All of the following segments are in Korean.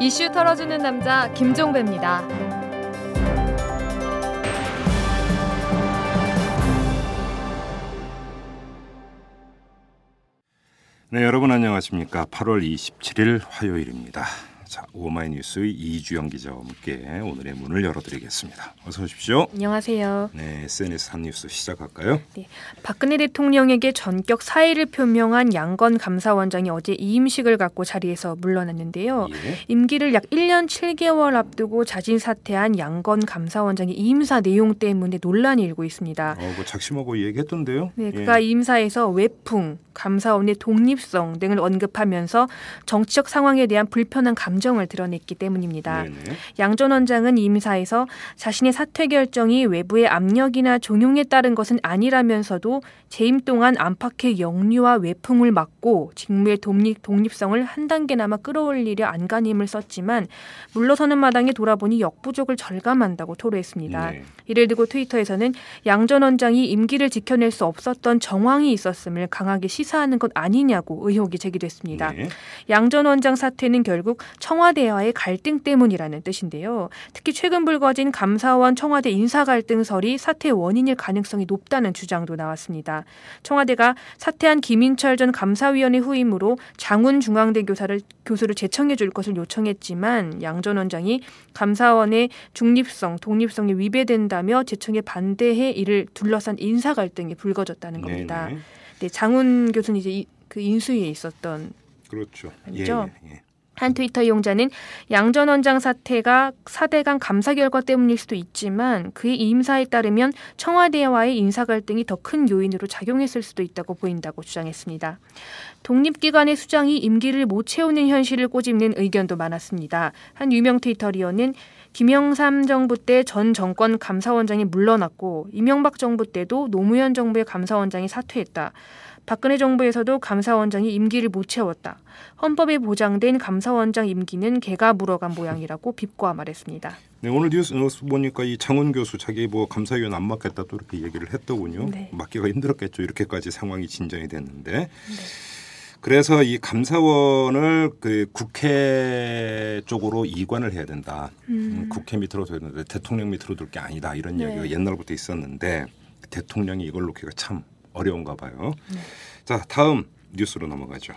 이슈 털어주는 남자 김종배입니다. 네, 여러분 안녕하십니까? 8월 27일 화요일입니다. 자, 오마이뉴스의 이주영 기자와 함께 오늘의 문을 열어드리겠습니다. 어서 오십시오. 안녕하세요. 네, SNS 한 뉴스 시작할까요? 네, 박근혜 대통령에게 전격 사의를 표명한 양건 감사원장이 어제 이임식을 갖고 자리에서 물러났는데요. 예. 임기를 약 1년 7개월 앞두고 자진 사퇴한 양건 감사원장의 이임사 내용 때문에 논란이 일고 있습니다. 어, 그 작심하고 얘기했던데요. 네, 예. 그가 임사에서 외풍, 감사원의 독립성 등을 언급하면서 정치적 상황에 대한 불편한 감정을 드러냈기 때문입니다. 네네. 양전 원장은 임사에서 자신의 사퇴 결정이 외부의 압력이나 종용에 따른 것은 아니라면서도 재임 동안 안팎의 역류와 외풍을 막고 직무의 독립, 독립성을 한 단계나마 끌어올리려 안간힘을 썼지만 물러서는 마당에 돌아보니 역부족을 절감한다고 토로했습니다. 네. 이를 두고 트위터에서는 양전 원장이 임기를 지켜낼 수 없었던 정황이 있었음을 강하게 시사하는 것 아니냐고 의혹이 제기됐습니다. 네. 양전 원장 사퇴는 결국 청와 대와의 갈등 때문이라는 뜻인데요. 특히 최근 불거진 감사원 청와대 인사 갈등설이 사퇴 원인일 가능성이 높다는 주장도 나왔습니다. 청와대가 사퇴한 김인철 전 감사위원회 후임으로 장훈 중앙대 교사를 교수를 제청해 줄 것을 요청했지만 양 전 원장이 감사원의 중립성, 독립성에 위배된다며 제청에 반대해 이를 둘러싼 인사 갈등이 불거졌다는 겁니다. 네네. 네, 장훈 교수는 이제 이, 그 인수위에 있었던 그렇죠. 아니죠? 예, 예. 한 트위터 이용자는 양 전 원장 사태가 4대강 감사 결과 때문일 수도 있지만 그의 임사에 따르면 청와대와의 인사 갈등이 더 큰 요인으로 작용했을 수도 있다고 보인다고 주장했습니다. 독립기관의 수장이 임기를 못 채우는 현실을 꼬집는 의견도 많았습니다. 한 유명 트위터리어는 김영삼 정부 때 전 정권 감사원장이 물러났고 이명박 정부 때도 노무현 정부의 감사원장이 사퇴했다. 박근혜 정부에서도 감사원장이 임기를 못 채웠다. 헌법에 보장된 감사원장 임기는 개가 물어간 모양이라고 비꼬아 말했습니다. 네, 오늘 뉴스, 보니까 이 장훈 교수 자기 뭐 감사위원 안 맡겠다 또 이렇게 얘기를 했더군요. 네. 맡기가 힘들었겠죠. 이렇게까지 상황이 진전이 됐는데. 그래서 이 감사원을 그 국회 쪽으로 이관을 해야 된다. 음, 국회 밑으로 둬야 되는데 대통령 밑으로 둘 게 아니다. 이런 네. 이야기가 옛날부터 있었는데 대통령이 이걸 놓기가 참 어려운가 봐요. 네. 자, 다음 뉴스로 넘어가죠.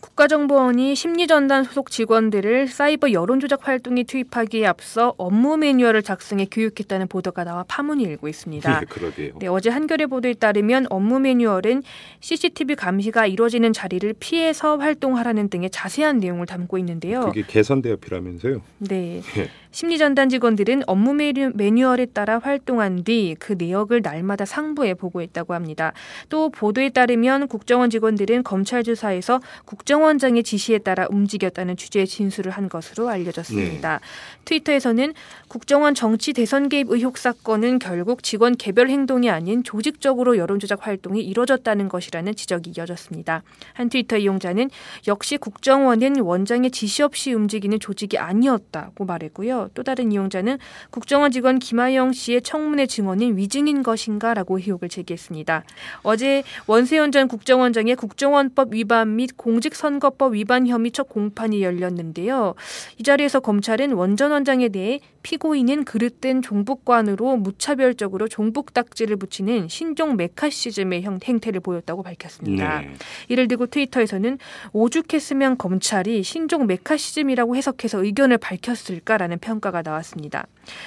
국가정보원이 심리전단 소속 직원들을 사이버 여론조작 활동에 투입하기에 앞서 업무 매뉴얼을 작성해 교육했다는 보도가 나와 파문이 일고 있습니다. 예, 그러게요. 네, 어제 한겨레 보도에 따르면 업무 매뉴얼은 CCTV 감시가 이루어지는 자리를 피해서 활동하라는 등의 자세한 내용을 담고 있는데요. 그게 개선되어 필요하면서요. 네. 예. 심리전단 직원들은 업무 매뉴- 매뉴얼에 따라 활동한 뒤 그 내역을 날마다 상부에 보고했다고 합니다. 또 보도에 따르면 국정원 직원들은 검찰 조사에서 국정 원장의 지시에 따라 움직였다는 취지의 진술을 한 것으로 알려졌습니다. 트위터에서는 국정원 정치 대선 개입 의혹 사건은 결국 직원 개별 행동이 아닌 조직적으로 여론조작 활동이 이뤄졌다는 것이라는 지적이 이어졌습니다. 한 트위터 이용자는 역시 국정원은 원장의 지시 없이 움직이는 조직이 아니었다고 말했고요. 또 다른 이용자는 국정원 직원 김하영 씨의 청문회 증언은 위증인 것인가라고 의혹을 제기했습니다. 어제 원세훈 전 국정원장의 국정원법 위반 및 공직 선거법 위반 혐의 첫 공판이 열렸는데요. 이 자리에서 검찰은 원전 원장에 대해 피고인은 그릇된 종북관으로 무차별적으로 종북 딱지를 붙이는 신종 메카시즘의 형 행태를 보였다고 밝혔습니다. 네. 이를 두고 트위터에서는 오죽했으면 검찰이 신종 메카시즘이라고 해석해서 의견을 밝혔을까라는 평가가 나왔습니다.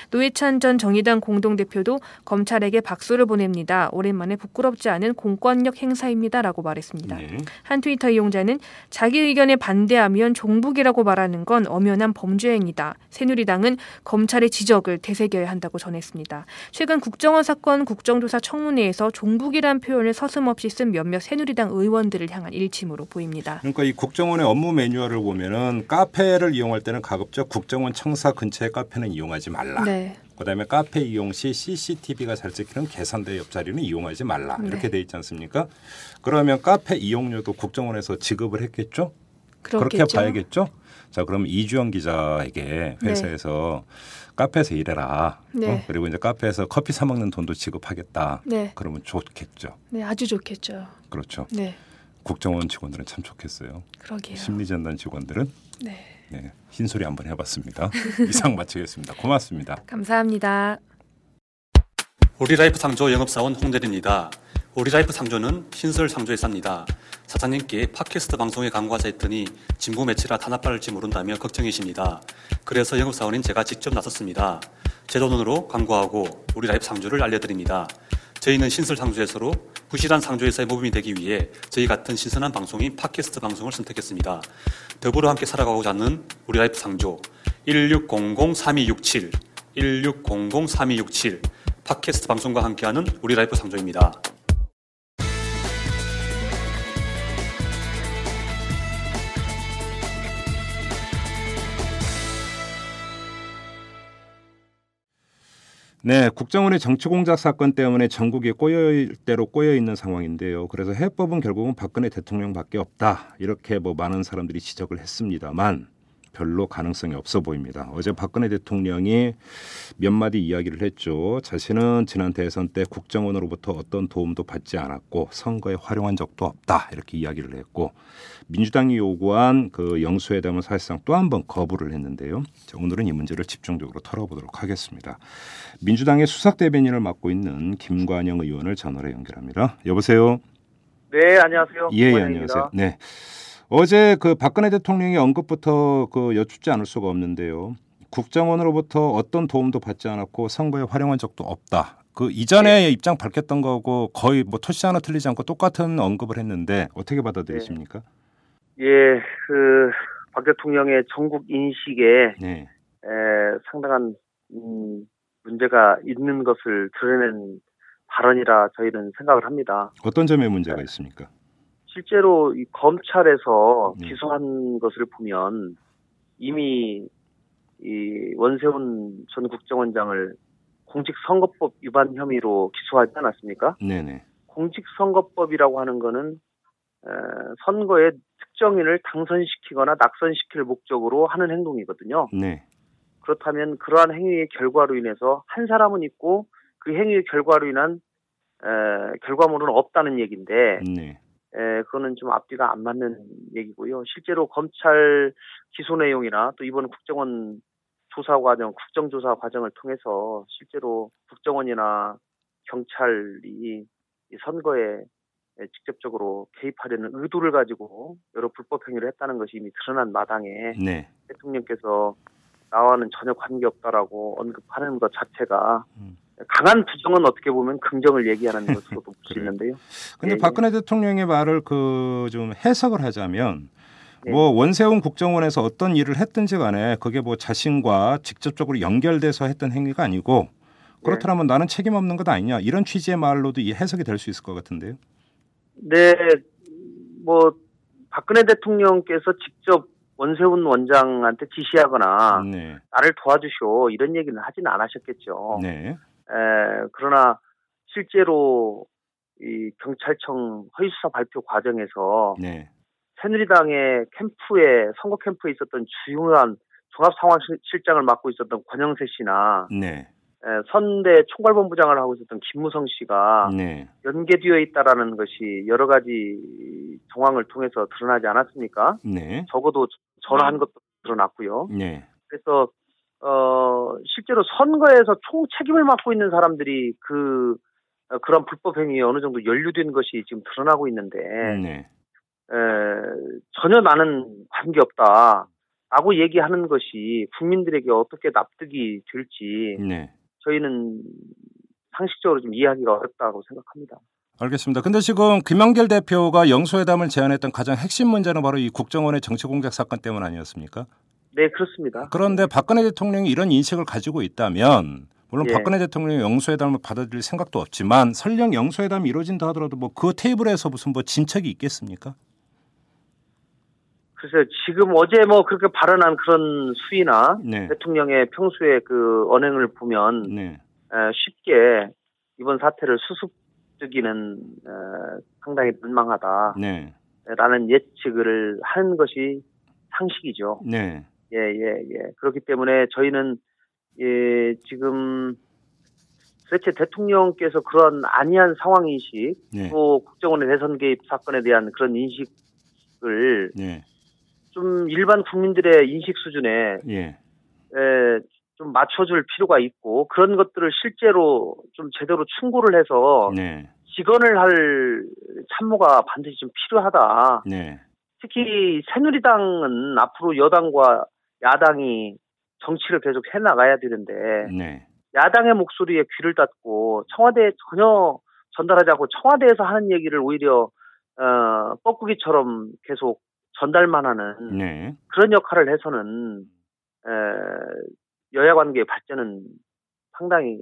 노회찬 전 정의당 공동대표도 검찰에게 박수를 보냅니다. 오랜만에 부끄럽지 않은 공권력 행사입니다라고 말했습니다. 네. 한 트위터 이용자는 자기 의견에 반대하면 종북이라고 말하는 건 엄연한 범죄 행위다. 새누리당은 검 찰의 지적을 되새겨야 한다고 전했습니다. 최근 국정원 사건 국정조사 청문회에서 종북이란 표현을 서슴없이 쓴 몇몇 새누리당 의원들을 향한 일침으로 보입니다. 그러니까 이 국정원의 업무 매뉴얼을 보면은 카페를 이용할 때는 가급적 국정원 청사 근처의 카페는 이용하지 말라. 네. 그다음에 카페 이용 시 CCTV가 잘 찍히는 계산대 옆자리는 이용하지 말라. 네. 이렇게 돼 있지 않습니까? 그러면 카페 이용료도 국정원에서 지급을 했겠죠? 그렇게 그렇겠죠. 봐야겠죠? 자, 그럼 이주영 기자에게 회사에서 카페에서 일해라. 네. 어? 그리고 이제 카페에서 커피 사 먹는 돈도 지급하겠다. 네. 그러면 좋겠죠. 네, 아주 좋겠죠. 그렇죠. 네. 국정원 직원들은 참 좋겠어요. 그러게요. 심리전단 직원들은 네. 네, 흰소리 한번 해봤습니다. 이상 마치겠습니다. 고맙습니다. 감사합니다. 우리 라이프 상조 영업사원 홍대리입니다. 우리라이프 상조는 신설 상조회사입니다. 사장님께 팟캐스트 방송에 광고하자 했더니 진보 매체라 탄압받을지 모른다며 걱정이십니다. 그래서 영업사원인 제가 직접 나섰습니다. 제 돈으로 광고하고 우리라이프 상조를 알려드립니다. 저희는 신설 상조회사로 부실한 상조회사의 모범이 되기 위해 저희 같은 신선한 방송인 팟캐스트 방송을 선택했습니다. 더불어 함께 살아가고자 하는 우리라이프 상조 1600-3267 1600-3267 팟캐스트 방송과 함께하는 우리라이프 상조입니다. 네, 국정원의 정치 공작 사건 때문에 전국이 꼬여일 대로 꼬여 있는 상황인데요. 그래서 해법은 결국은 박근혜 대통령밖에 없다. 이렇게 뭐 많은 사람들이 지적을 했습니다만 별로 가능성이 없어 보입니다. 어제 박근혜 대통령이 몇 마디 이야기를 했죠. 자신은 지난 대선 때 국정원으로부터 어떤 도움도 받지 않았고 선거에 활용한 적도 없다. 이렇게 이야기를 했고 민주당이 요구한 그 영수회담은 사실상 또 한 번 거부를 했는데요. 자, 오늘은 이 문제를 집중적으로 털어보도록 하겠습니다. 민주당의 수석 대변인을 맡고 있는 김관영 의원을 전화로 연결합니다. 여보세요. 네, 안녕하세요. 예, 예. 안녕하세요. 네. 어제 그 박근혜 대통령의 언급부터 그 여쭙지 않을 수가 없는데요. 국정원으로부터 어떤 도움도 받지 않았고 선거에 활용한 적도 없다. 그 이전에 입장 밝혔던 거고 거의 뭐 토시 하나 틀리지 않고 똑같은 언급을 했는데 어떻게 받아들이십니까? 예, 그, 박 대통령의 전국 인식에 네. 에, 상당한, 음, 문제가 있는 것을 드러낸 발언이라 저희는 생각을 합니다. 어떤 점에 문제가 있습니까? 실제로 이 검찰에서 네. 기소한 것을 보면 이미 이 원세훈 전 국정원장을 공직선거법 위반 혐의로 기소하지 않았습니까? 네네. 공직선거법이라고 하는 거는 에, 선거에 특정인을 당선시키거나 낙선시킬 목적으로 하는 행동이거든요. 네. 그렇다면 그러한 행위의 결과로 인해서 한 사람은 있고 그 행위의 결과로 인한 에, 결과물은 없다는 얘기인데 네. 에, 그거는 좀 앞뒤가 안 맞는 얘기고요. 실제로 검찰 기소 내용이나 또 이번 국정원 조사 과정, 국정조사 과정을 통해서 실제로 국정원이나 경찰이 이 선거에 직접적으로 개입하려는 의도를 가지고 여러 불법 행위를 했다는 것이 이미 드러난 마당에 네. 대통령께서 나와는 전혀 관계없다라고 언급하는 것 자체가 음. 강한 부정은 어떻게 보면 긍정을 얘기하는 것으로도 볼 수. 있는데요. 근데 예, 박근혜 대통령의 말을 그 좀 해석을 하자면 네. 뭐 원세훈 국정원에서 어떤 일을 했든지 간에 그게 뭐 자신과 직접적으로 연결돼서 했던 행위가 아니고 그렇다면 나는 책임 없는 것 아니냐 이런 취지의 말로도 이 해석이 될 수 있을 것 같은데요. 네, 뭐 박근혜 대통령께서 직접 원세훈 원장한테 지시하거나 네. 나를 도와주시오 이런 얘기는 하지는 않으셨겠죠. 네. 에, 그러나 실제로 이 경찰청 허위수사 발표 과정에서 네. 새누리당의 캠프에 선거 캠프에 있었던 주요한 종합상황실장을 맡고 있었던 권영세 씨나 네. 에, 선대 총괄본부장을 하고 있었던 김무성 씨가 네. 연계되어 있다라는 것이 여러 가지 정황을 통해서 드러나지 않았습니까? 네. 적어도 전화한 것도 드러났고요. 네. 그래서 어 실제로 선거에서 총 책임을 맡고 있는 사람들이 그 어, 그런 불법 행위에 어느 정도 연루된 것이 지금 드러나고 있는데 네. 에, 전혀 나는 관계 없다 라고 얘기하는 것이 국민들에게 어떻게 납득이 될지 네. 저희는 상식적으로 좀 이해하기가 어렵다고 생각합니다. 알겠습니다. 근데 지금 김영길 대표가 영수회담을 제안했던 가장 핵심 문제는 바로 이 국정원의 정치 공작 사건 때문 아니었습니까? 네 그렇습니다. 그런데 박근혜 대통령이 이런 인식을 가지고 있다면 물론 예. 박근혜 대통령이 영수회담을 받아들일 생각도 없지만 설령 영수회담이 이루어진다 하더라도 뭐 그 테이블에서 무슨 뭐 진척이 있겠습니까? 글쎄요 지금 어제 뭐 그렇게 발언한 그런 수위나 네. 대통령의 평소에 그 언행을 보면 네. 에, 쉽게 이번 사태를 수습되기는 에, 상당히 민망하다라는 네. 예측을 하는 것이 상식이죠. 네. 예, 예, 예. 그렇기 때문에 저희는 예, 지금 도대체 대통령께서 그런 안이한 상황 인식 네. 또 국정원의 대선 개입 사건에 대한 그런 인식을 예. 좀 일반 국민들의 인식 수준에 예. 에, 좀 맞춰줄 필요가 있고 그런 것들을 실제로 좀 제대로 충고를 해서 네. 직언을 할 참모가 반드시 좀 필요하다. 네. 특히 새누리당은 앞으로 여당과 야당이 정치를 계속 해 나가야 되는데 네. 야당의 목소리에 귀를 닫고 청와대에 전혀 전달하지 않고 청와대에서 하는 얘기를 오히려 어, 뻐꾸기처럼 계속 전달만 하는 네. 그런 역할을 해서는 에, 여야 관계의 발전은 상당히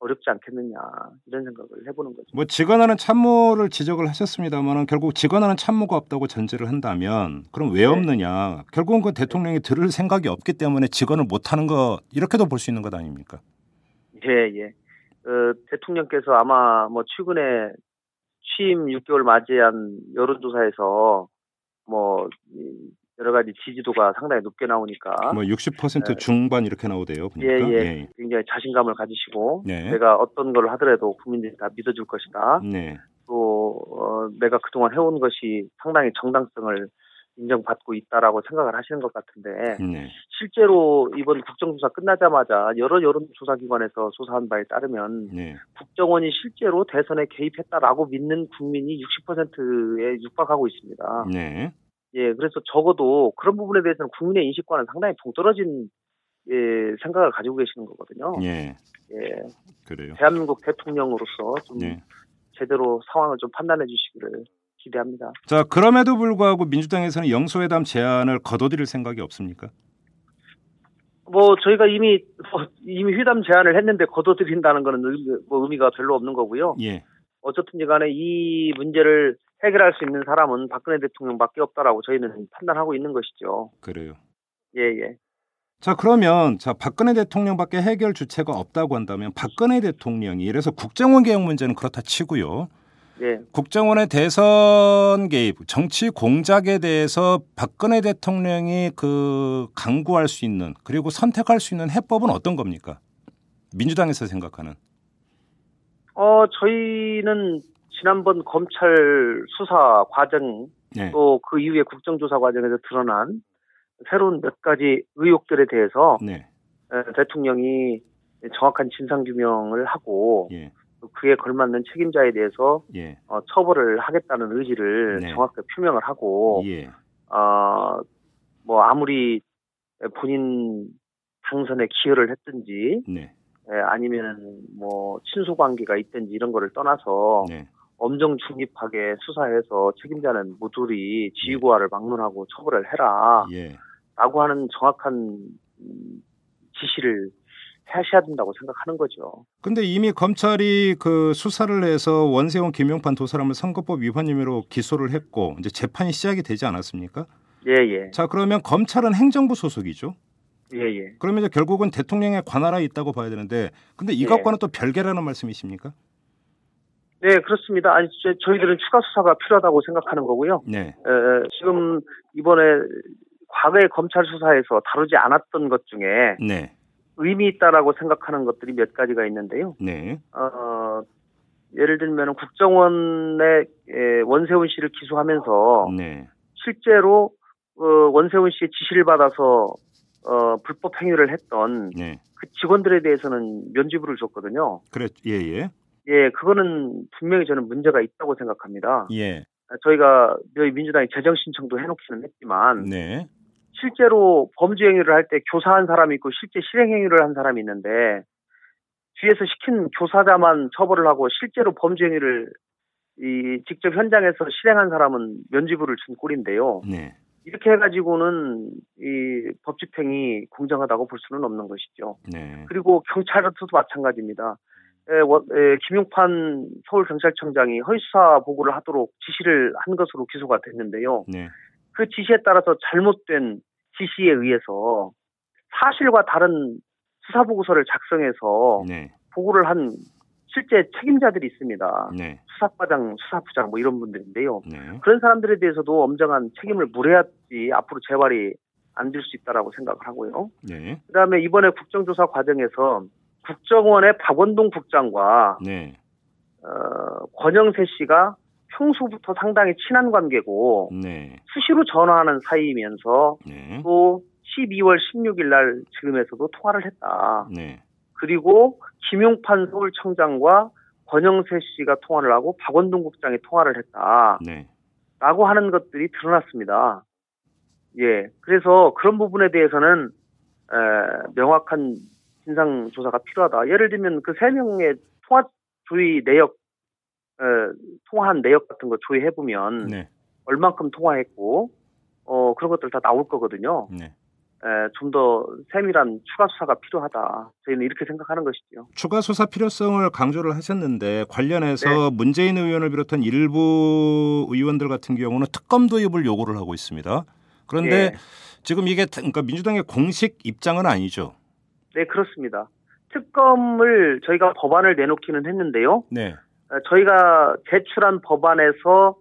어렵지 않겠느냐 이런 생각을 해보는 거죠. 뭐 직원하는 참모를 지적을 하셨습니다만은 결국 직원하는 참모가 없다고 전제를 한다면 그럼 왜 네. 없느냐? 결국은 그 대통령이 들을 생각이 없기 때문에 직원을 못 하는 거 이렇게도 볼 수 있는 것 아닙니까? 예, 예. 어, 대통령께서 아마 뭐 최근에 취임 6개월 맞이한 여론조사에서 뭐 이, 여러 가지 지지도가 상당히 높게 나오니까 뭐 60% 네. 중반 이렇게 나오대요. 예, 보니까. 예. 굉장히 자신감을 가지시고 네. 내가 어떤 걸 하더라도 국민들이 다 믿어줄 것이다. 네. 또 어, 내가 그동안 해온 것이 상당히 정당성을 인정받고 있다라고 생각을 하시는 것 같은데 네. 실제로 이번 국정조사 끝나자마자 여러 여론조사기관에서 조사한 바에 따르면 네. 국정원이 실제로 대선에 개입했다라고 믿는 국민이 60%에 육박하고 있습니다. 네. 예, 그래서 적어도 그런 부분에 대해서는 국민의 인식과는 상당히 동떨어진 예, 생각을 가지고 계시는 거거든요. 예. 예, 그래요. 대한민국 대통령으로서 좀 네. 제대로 상황을 좀 판단해 주시기를 기대합니다. 자, 그럼에도 불구하고 민주당에서는 영수회담 제안을 거둬들일 생각이 없습니까? 뭐 저희가 이미 뭐 이미 회담 제안을 했는데 거둬들인다는 거는 의미, 뭐 의미가 별로 없는 거고요. 예. 어쨌든지 간에 이 문제를 해결할 수 있는 사람은 박근혜 대통령밖에 없다라고 저희는 판단하고 있는 것이죠. 그래요. 예, 예. 자, 그러면 자, 박근혜 대통령밖에 해결 주체가 없다고 한다면 박근혜 대통령이 이래서 국정원 개혁 문제는 그렇다 치고요. 예. 국정원의 대선 개입, 정치 공작에 대해서 박근혜 대통령이 그 강구할 수 있는 그리고 선택할 수 있는 해법은 어떤 겁니까? 민주당에서 생각하는. 어, 저희는 지난번 검찰 수사 과정 네. 또그 이후에 국정조사 과정에서 드러난 새로운 몇 가지 의혹들에 대해서 네. 에, 대통령이 정확한 진상 규명을 하고 예. 또 그에 걸맞는 책임자에 대해서 예. 어, 처벌을 하겠다는 의지를 네. 정확하게 표명을 하고 예. 어, 뭐 아무리 본인 당선에 기여를 했든지 네. 에, 아니면 뭐 친소 관계가 있든지 이런 거를 떠나서 네. 엄정 중립하게 수사해서 책임자는 모두리 지휘고하를 막론하고 처벌을 해라 예. 라고 하는 정확한 음, 지시를 하셔야 된다고 생각하는 거죠. 근데 이미 검찰이 그 수사를 해서 원세훈 김용판 두 사람을 선거법 위반 혐의로 기소를 했고 이제 재판이 시작이 되지 않았습니까? 예, 예. 자, 그러면 검찰은 행정부 소속이죠. 예, 예. 그러면 이제 결국은 대통령의 관할에 있다고 봐야 되는데 근데 이것과는 또 별개라는 말씀이십니까? 네, 그렇습니다. 아니, 저, 저희들은 추가 수사가 필요하다고 생각하는 거고요. 네. 에, 지금 이번에 과거의 검찰 수사에서 다루지 않았던 것 중에 네. 의미 있다라고 생각하는 것들이 몇 가지가 있는데요. 네. 어, 예를 들면 국정원의 에, 원세훈 씨를 기소하면서 네. 실제로 어, 원세훈 씨의 지시를 받아서 어, 불법 행위를 했던 네. 그 직원들에 대해서는 면죄부를 줬거든요. 그래. 예, 예. 예, 그거는 분명히 저는 문제가 있다고 생각합니다. 예. 저희가 저희 민주당이 재정 신청도 해놓기는 했지만 네. 실제로 범죄 행위를 할 때 교사한 사람이 있고 실제 실행 행위를 한 사람이 있는데 뒤에서 시킨 교사자만 처벌을 하고 실제로 범죄 행위를 이 직접 현장에서 실행한 사람은 면죄부를 준 꼴인데요. 네. 이렇게 해가지고는 이 법 집행이 공정하다고 볼 수는 없는 것이죠. 네. 그리고 경찰에서도 마찬가지입니다. 에, 워- 에, 김용판 서울경찰청장이 허위수사 보고를 하도록 지시를 한 것으로 기소가 됐는데요. 네. 그 지시에 따라서 잘못된 지시에 의해서 사실과 다른 수사 보고서를 작성해서 네. 보고를 한 실제 책임자들이 있습니다. 네. 수사과장, 수사부장 뭐 이런 분들인데요. 네. 그런 사람들에 대해서도 엄정한 책임을 물어야지 앞으로 재발이 안 될 수 있다라고 생각을 하고요. 네. 그다음에 이번에 국정조사 과정에서 국정원의 박원동 국장과 네. 어, 권영세 씨가 평소부터 상당히 친한 관계고 네. 수시로 전화하는 사이이면서 네. 또 12월 16일 날 지금에서도 통화를 했다. 네. 그리고 김용판 서울청장과 권영세 씨가 통화를 하고 박원동 국장이 통화를 했다. 네. 라고 하는 것들이 드러났습니다. 예. 그래서 그런 부분에 대해서는 에, 명확한 진상 조사가 필요하다. 예를 들면 그 세 명의 통화 조의 내역 에, 통화한 내역 같은 거 조회해 보면 네. 얼만큼 통화했고 어 그런 것들 다 나올 거거든요. 네. 좀더 세밀한 추가 수사가 필요하다. 저희는 이렇게 생각하는 것이죠. 추가 수사 필요성을 강조를 하셨는데 관련해서 문재인 의원을 비롯한 일부 의원들 같은 경우는 특검 도입을 요구를 하고 있습니다. 그런데 예. 지금 이게 그러니까 민주당의 공식 입장은 아니죠. 네, 그렇습니다. 특검을 저희가 법안을 내놓기는 했는데요. 네. 어, 저희가 제출한 법안에서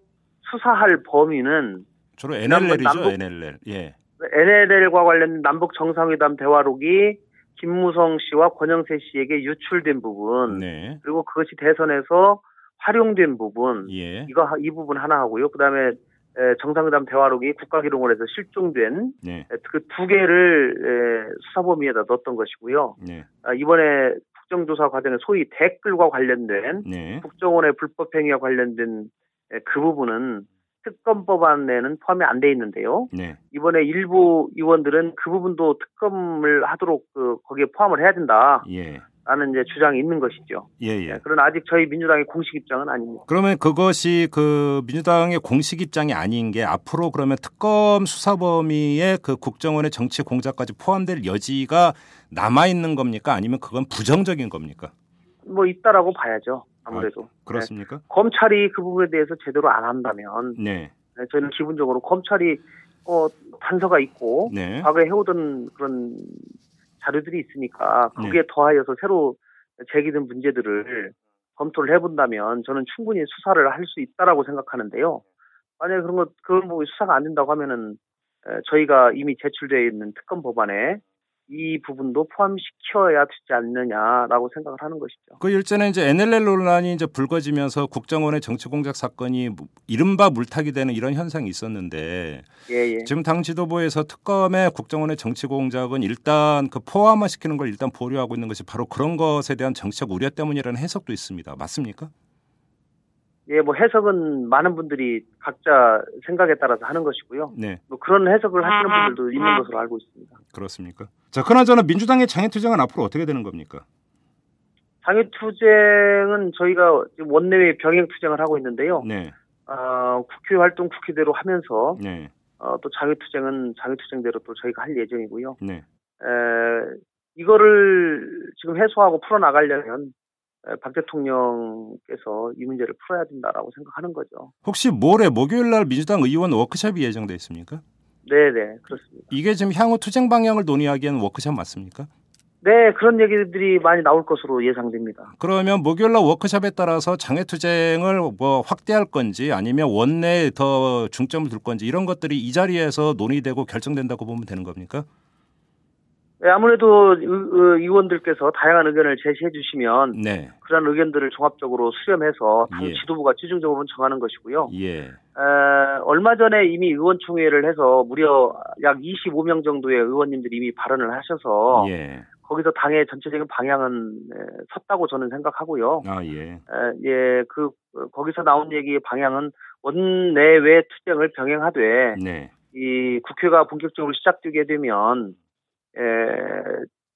수사할 범위는 주로 NLL이죠. 남북- NLL. 예. NLL과 관련 남북 정상회담 대화록이 김무성 씨와 권영세 씨에게 유출된 부분, 네. 그리고 그것이 대선에서 활용된 부분, 예. 이거 하- 이 부분 하나 하고요. 그다음에 에, 정상회담 대화록이 국가기록원에서 실종된 네. 그두 개를 에, 수사 범위에다 넣었던 것이고요. 네. 아, 이번에 국정조사 과정에 소위 댓글과 관련된 네. 국정원의 불법 행위와 관련된 에, 그 부분은 특검법안에는 포함이 안 돼 있는데요. 네. 이번에 일부 의원들은 그 부분도 특검을 하도록 그 거기에 포함을 해야 된다 라는 예. 이제 주장이 있는 것이죠. 예, 예. 그러나 아직 저희 민주당의 공식 입장은 아닙니다. 그러면 그것이 그 민주당의 공식 입장이 아닌 게 앞으로 그러면 특검 수사 범위에 그 국정원의 정치 공작까지 포함될 여지가 남아 있는 겁니까? 아니면 그건 부정적인 겁니까? 뭐 있다라고 봐야죠. 아무래도 그렇습니까? 네. 검찰이 그 부분에 대해서 제대로 안 한다면 네. 네, 저희는 기본적으로 검찰이 어, 단서가 있고 네. 과거에 해오던 그런 자료들이 있으니까 네. 거기에 더하여서 새로 제기된 문제들을 검토를 해본다면 저는 충분히 수사를 할 수 있다라고 생각하는데요. 만약에 그런 것 그런 부분이 수사가 안 된다고 하면은 에, 저희가 이미 제출되어 있는 특검 법안에 이 부분도 포함시켜야 되지 않느냐라고 생각을 하는 것이죠. 그 일전에 이제 NLL 논란이 이제 불거지면서 국정원의 정치 공작 사건이 무- 이른바 물타기 되는 이런 현상이 있었는데 예, 예. 지금 당 지도부에서 특검의 국정원의 정치 공작은 일단 그 포함화 시키는 걸 일단 보류하고 있는 것이 바로 그런 것에 대한 정치적 우려 때문이라는 해석도 있습니다. 맞습니까? 예, 뭐 해석은 많은 분들이 각자 생각에 따라서 하는 것이고요. 네, 뭐 그런 해석을 하시는 분들도 있는 것으로 알고 있습니다. 그렇습니까? 자, 그나저나 민주당의 장애투쟁은 앞으로 어떻게 되는 겁니까? 장애투쟁은 저희가 원내외 병행투쟁을 하고 있는데요. 네, 어, 국회 활동 국회대로 하면서 네, 어, 또 장애투쟁은 장애투쟁대로 또 저희가 할 예정이고요. 네. 에, 이거를 지금 해소하고 풀어나가려면 에, 박 대통령께서 이 문제를 풀어야 된다라고 생각하는 거죠. 혹시 모레 목요일 날 민주당 의원 워크숍이 예정돼 있습니까? 네 네, 그렇습니다. 이게 지금 향후 투쟁 방향을 논의하기 위한 워크숍 맞습니까? 네, 그런 얘기들이 많이 나올 것으로 예상됩니다. 그러면 목요일 날 워크숍에 따라서 장애 투쟁을 뭐 확대할 건지 아니면 원내에 더 중점을 둘 건지 이런 것들이 이 자리에서 논의되고 결정된다고 보면 되는 겁니까? 네, 아무래도 의, 의원들께서 다양한 의견을 제시해 주시면 네. 그런 의견들을 종합적으로 수렴해서 당 예. 지도부가 최종적으로 정하는 것이고요. 예. 에, 얼마 전에 이미 의원총회를 해서 무려 약 25명 정도의 의원님들이 이미 발언을 하셔서 예. 거기서 당의 전체적인 방향은 에, 섰다고 저는 생각하고요. 아, 예. 에, 예, 그 어, 거기서 나온 얘기의 방향은 원내외 투쟁을 병행하되 네. 이 국회가 본격적으로 시작되게 되면 에,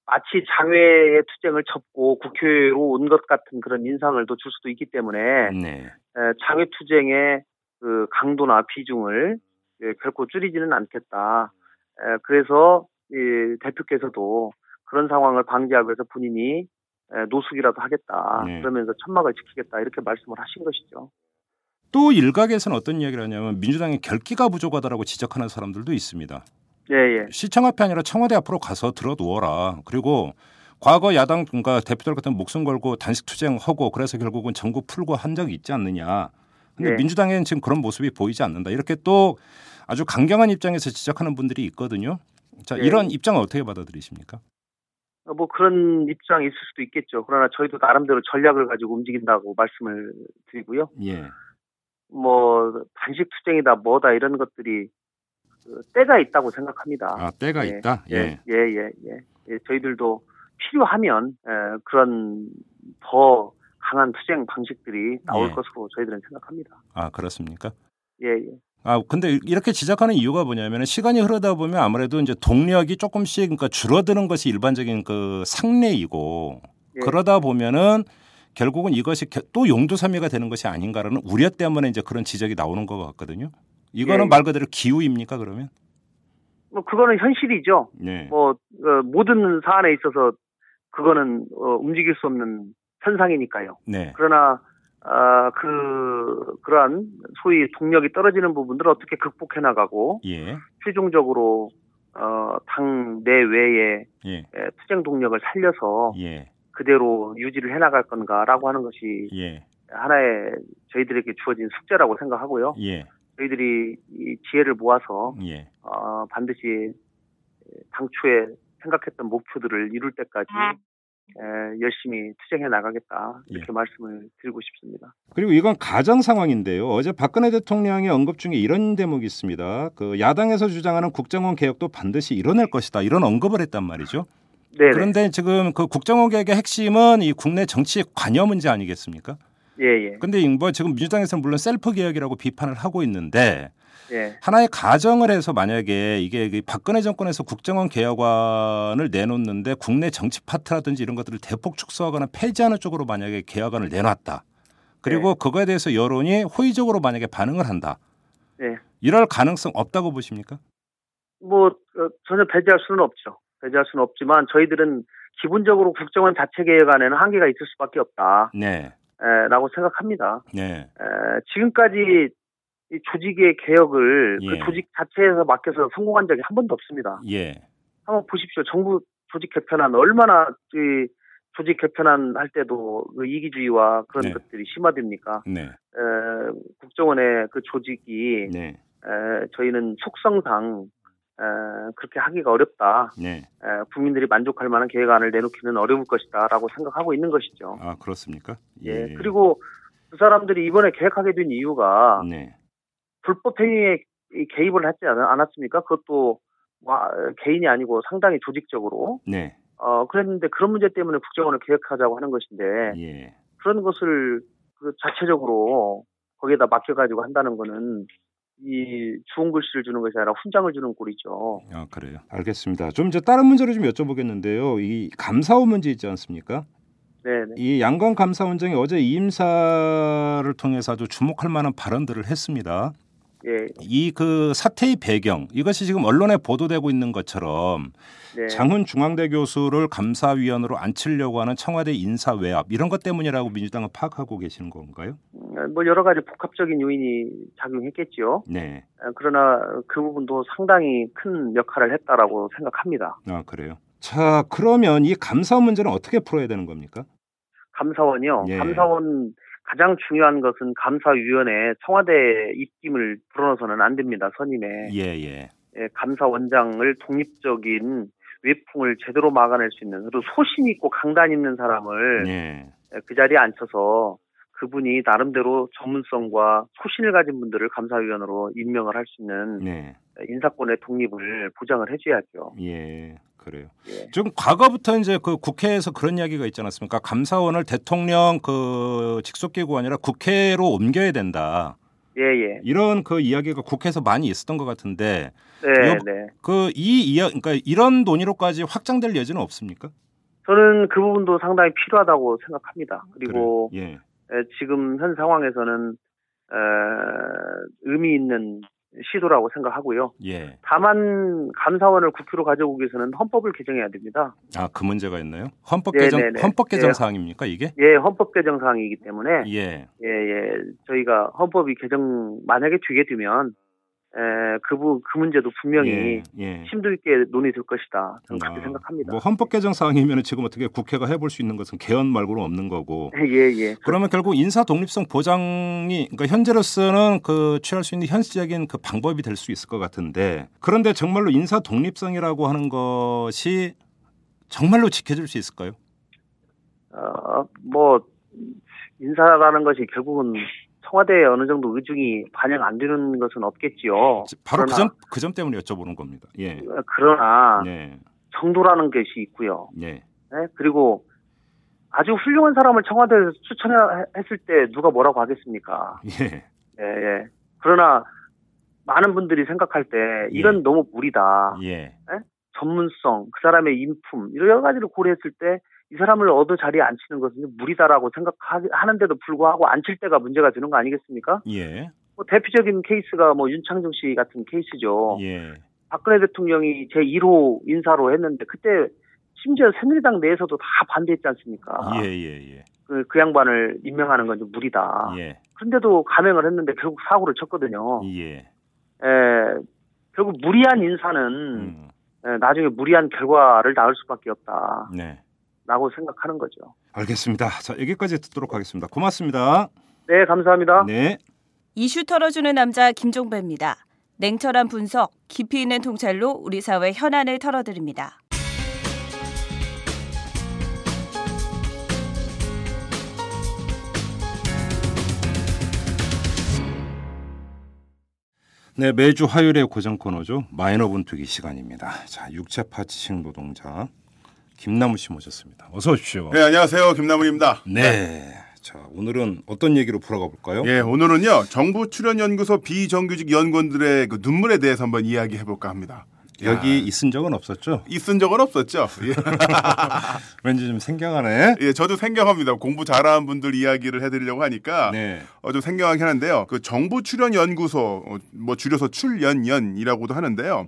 마치 장외의 투쟁을 접고 국회로 온 것 같은 그런 인상을 또 줄 수도 있기 때문에 네. 에, 장외 투쟁의 그 강도나 비중을 예, 결코 줄이지는 않겠다. 에, 그래서 이 대표께서도 그런 상황을 방지하기 위해서 본인이 에, 노숙이라도 하겠다. 네. 그러면서 천막을 지키겠다. 이렇게 말씀을 하신 것이죠. 또 일각에서는 어떤 이야기를 하냐면 민주당의 결기가 부족하다라고 지적하는 사람들도 있습니다. 예, 예. 시청 앞이 아니라 청와대 앞으로 가서 들어 누워라. 그리고 과거 야당 그러니까 대표들 같은 목숨 걸고 단식 투쟁하고 그래서 결국은 전국 풀고 한 적이 있지 않느냐. 근데 네. 민주당에는 지금 그런 모습이 보이지 않는다. 이렇게 또 아주 강경한 입장에서 지적하는 분들이 있거든요. 자, 네. 이런 입장을 어떻게 받아들이십니까? 어, 뭐 그런 입장이 있을 수도 있겠죠. 그러나 저희도 나름대로 전략을 가지고 움직인다고 말씀을 드리고요. 예. 뭐 단식 투쟁이다 뭐다 이런 것들이 그 때가 있다고 생각합니다. 아 때가 예, 있다. 예, 예, 예, 예. 예, 저희들도 필요하면 에, 그런 더 강한 투쟁 방식들이 나올 예. 것으로 저희들은 생각합니다. 아 그렇습니까? 예, 예. 아 근데 이렇게 지적하는 이유가 뭐냐면 시간이 흐르다 보면 아무래도 이제 동력이 조금씩 그러니까 줄어드는 것이 일반적인 그 상례이고 예. 그러다 보면은 결국은 이것이 겨- 또 용두사미가 되는 것이 아닌가라는 우려 때문에 이제 그런 지적이 나오는 것 같거든요. 이거는 예. 말 그대로 기후입니까 그러면? 뭐 그거는 현실이죠. 네. 뭐 어, 모든 사안에 있어서 그거는 어, 움직일 수 없는 현상이니까요. 네. 그러나 아, 그 그러한 소위 동력이 떨어지는 부분들을 어떻게 극복해 나가고 예. 최종적으로 어, 당 내외의 예. 에, 투쟁 동력을 살려서 예. 그대로 유지를 해 나갈 건가라고 하는 것이 예. 하나의 저희들에게 주어진 숙제라고 생각하고요. 예. 저희들이 이 지혜를 모아서 예. 어, 반드시 당초에 생각했던 목표들을 이룰 때까지 에, 열심히 투쟁해 나가겠다 이렇게 예. 말씀을 드리고 싶습니다. 그리고 이건 가정 상황인데요. 어제 박근혜 대통령의 언급 중에 이런 대목이 있습니다. 그 야당에서 주장하는 국정원 개혁도 반드시 이뤄낼 것이다. 이런 언급을 했단 말이죠. 네, 그런데 지금 그 국정원 개혁의 핵심은 이 국내 정치 관여 문제 아니겠습니까? 예, 예, 근데 뭐 지금 민주당에서는 물론 셀프 개혁이라고 비판을 하고 있는데 예, 하나의 가정을 해서 만약에 이게 그 박근혜 정권에서 국정원 개혁안을 내놓는데 국내 정치 파트라든지 이런 것들을 대폭 축소하거나 폐지하는 쪽으로 만약에 개혁안을 내놨다. 그리고 네. 그거에 대해서 여론이 호의적으로 만약에 반응을 한다. 예. 이럴 가능성 없다고 보십니까? 뭐 어, 전혀 배제할 수는 없죠. 배제할 수는 없지만 저희들은 기본적으로 국정원 자체 개혁안에는 한계가 있을 수밖에 없다. 네. 에, 라고 생각합니다. 네. 에, 지금까지 이 조직의 개혁을 예. 그 조직 자체에서 맡겨서 성공한 적이 한 번도 없습니다. 예. 한번 보십시오. 정부 조직 개편안 얼마나 이 조직 개편안 할 때도 그 이기주의와 그런 네. 것들이 심화됩니까? 네. 에, 국정원의 그 조직이 네. 에, 저희는 속성상 에, 그렇게 하기가 어렵다. 네. 에, 국민들이 만족할 만한 계획안을 내놓기는 어려울 것이다라고 생각하고 있는 것이죠. 아, 그렇습니까? 예. 그리고 그 사람들이 이번에 계획하게 된 이유가 네. 불법 행위에 이 개입을 하지 않- 않았습니까? 그것도 와, 개인이 아니고 상당히 조직적으로 네. 어 그랬는데 그런 문제 때문에 국정원을 개혁하자고 하는 것인데 예. 그런 것을 그 자체적으로 거기에다 맡겨가지고 한다는 거는 이 좋은 글씨를 주는 것이 아니라 훈장을 주는 꼴이죠. 아, 그래요. 알겠습니다. 좀 이제 다른 문제를 좀 여쭤보겠는데요. 이 감사원 문제 있지 않습니까? 네네. 이 양건 감사원장이 어제 이임사를 통해서 아주 주목할 만한 발언들을 했습니다. 예. 이 그 사태의 배경 이것이 지금 언론에 보도되고 있는 것처럼 네. 장훈 중앙대 교수를 감사위원으로 앉히려고 하는 청와대 인사 외압 이런 것 때문이라고 민주당은 파악하고 계시는 건가요? 음, 뭐 여러 가지 복합적인 요인이 작용했겠지요. 네. 어, 그러나 그 부분도 상당히 큰 역할을 했다라고 생각합니다. 아 그래요. 자 그러면 이 감사원 문제는 어떻게 풀어야 되는 겁니까? 감사원이요. 예. 감사원 가장 중요한 것은 감사위원회 청와대 입김을 불어넣어서는 안 됩니다. 선임에 예 예. 예, 감사원장을 독립적인 외풍을 제대로 막아낼 수 있는 그리고 소신 있고 강단 있는 사람을 예. 예, 그 자리에 앉혀서 그분이 나름대로 전문성과 소신을 가진 분들을 감사위원으로 임명을 할 수 있는 네. 인사권의 독립을 보장을 해줘야죠. 예. 그래요. 예. 지금 과거부터 이제 그 국회에서 그런 이야기가 있지 않았습니까? 감사원을 대통령 그 직속기구 아니라 국회로 옮겨야 된다. 예, 예. 이런 그 이야기가 국회에서 많이 있었던 것 같은데 네, 요- 네. 그 이 이야 그러니까 이런 논의로까지 확장될 여지는 없습니까? 저는 그 부분도 상당히 필요하다고 생각합니다. 그리고 그래요. 예. 에, 지금 현 상황에서는 에, 의미 있는 시도라고 생각하고요. 예. 다만 감사원을 국회로 가져오기 위해서는 헌법을 개정해야 됩니다. 아, 그 문제가 있나요? 헌법 네, 개정 네, 네. 헌법 개정 예. 사항입니까, 이게? 예, 헌법 개정 사항이기 때문에 예. 예, 예, 저희가 헌법이 개정 만약에 되게 되면 에, 그, 부, 그 문제도 분명히 예. 예. 심도 있게 논의될 것이다. 저는 그렇게 아, 생각합니다. 뭐 헌법 개정 사항이면 지금 어떻게 국회가 해볼 수 있는 것은 개헌 말고는 없는 거고. 예, 예. 그러면 결국 인사 독립성 보장이 그러니까 현재로서는 그 취할 수 있는 현실적인 그 방법이 될 수 있을 것 같은데 그런데 정말로 인사 독립성이라고 하는 것이 정말로 지켜줄 수 있을까요? 어, 뭐 인사라는 것이 결국은 청와대에 어느 정도 의중이 반영 안 되는 것은 없겠지요. 바로 그점 그 점 때문에 여쭤보는 겁니다. 예. 그러나 예. 정도라는 것이 있고요. 예. 네? 그리고 아주 훌륭한 사람을 청와대에서 추천했을 때 누가 뭐라고 하겠습니까? 예. 예, 예. 그러나 많은 분들이 생각할 때 이건 예. 너무 무리다. 예. 전문성, 그 사람의 인품 여러 가지를 고려했을 때 이 사람을 얻어 자리에 앉히는 것은 무리다라고 생각하는데도 불구하고 앉힐 때가 문제가 되는 거 아니겠습니까? 예. 뭐 대표적인 케이스가 뭐 윤창중 씨 같은 케이스죠. 예. 박근혜 대통령이 제 1호 인사로 했는데 그때 심지어 새누리당 내에서도 다 반대했지 않습니까? 예, 예, 예. 그, 그 양반을 임명하는 건 좀 무리다. 예. 그런데도 감행을 했는데 결국 사고를 쳤거든요. 예. 에, 결국 무리한 인사는 음. 에, 나중에 무리한 결과를 낳을 수밖에 없다. 네. 라고 생각하는 거죠. 알겠습니다. 자, 여기까지 듣도록 하겠습니다. 고맙습니다. 네, 감사합니다. 네. 이슈 털어주는 남자 김종배입니다. 냉철한 분석, 깊이 있는 통찰로 우리 사회 현안을 털어드립니다. 네, 매주 화요일의 고정 코너죠. 마이너 분투기 시간입니다. 자, 육체 파츠식 노동자 김나무 씨 모셨습니다. 어서 오십시오. 네, 안녕하세요. 김남훈입니다. 네. 자, 오늘은 어떤 얘기로 풀어가 볼까요? 예, 오늘은요. 정부 출연연구소 비정규직 연구원들의 그 눈물에 대해서 한번 이야기해 볼까 합니다. 여기 야, 있은 적은 없었죠? 있은 적은 없었죠. 예. 왠지 좀 생경하네. 예, 저도 생경합니다. 공부 잘하는 분들 이야기를 해드리려고 하니까 네. 어, 좀 생경하긴 한데요. 그 정부 출연 연구소, 어, 뭐 줄여서 출연연이라고도 하는데요.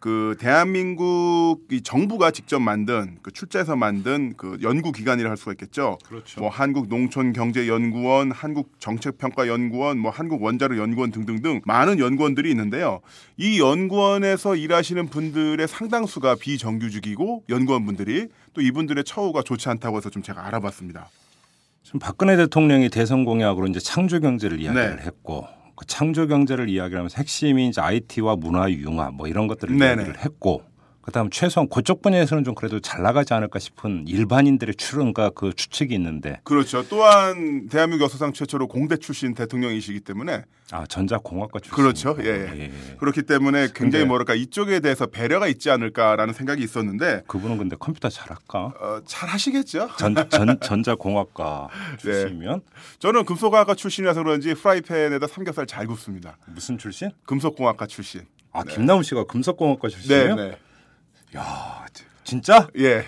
그 대한민국 이 정부가 직접 만든 그 출자해서 만든 그 연구 기관이라 할 수가 있겠죠. 그렇죠. 뭐 한국 농촌 경제 연구원, 한국 정책 평가 연구원, 뭐 한국 원자력연구원 등등등 많은 연구원들이 있는데요. 이 연구원에서 일하시는 분들의 상당수가 비정규직이고 연구원분들이 또 이분들의 처우가 좋지 않다고 해서 좀 제가 알아봤습니다. 지금 박근혜 대통령이 대선 공약으로 이제 창조 경제를 이야기를 네. 했고 그 창조 경제를 이야기하면서 핵심이 이제 IT와 문화 융합 뭐 이런 것들을 네네. 이야기를 했고 그다음 최소한 그쪽 분야에서는 좀 그래도 잘 나가지 않을까 싶은 일반인들의 추론과 그 추측이 있는데 그렇죠. 또한 대한민국 역사상 최초로 공대 출신 대통령이시기 때문에 아 전자공학과 출신 그렇죠. 예, 예. 예. 그렇기 때문에 굉장히 뭐랄까 이쪽에 대해서 배려가 있지 않을까라는 생각이 있었는데 그분은 근데 컴퓨터 잘할까? 어, 잘 하시겠죠. 전, 전 전자공학과 네. 출신이면 저는 금속학과 출신이라서 그런지 프라이팬에다 삼겹살 잘 굽습니다. 무슨 출신? 금속공학과 출신. 아 김나무 씨가 금속공학과 네, 출신이에요? 네. 야 진짜? 예.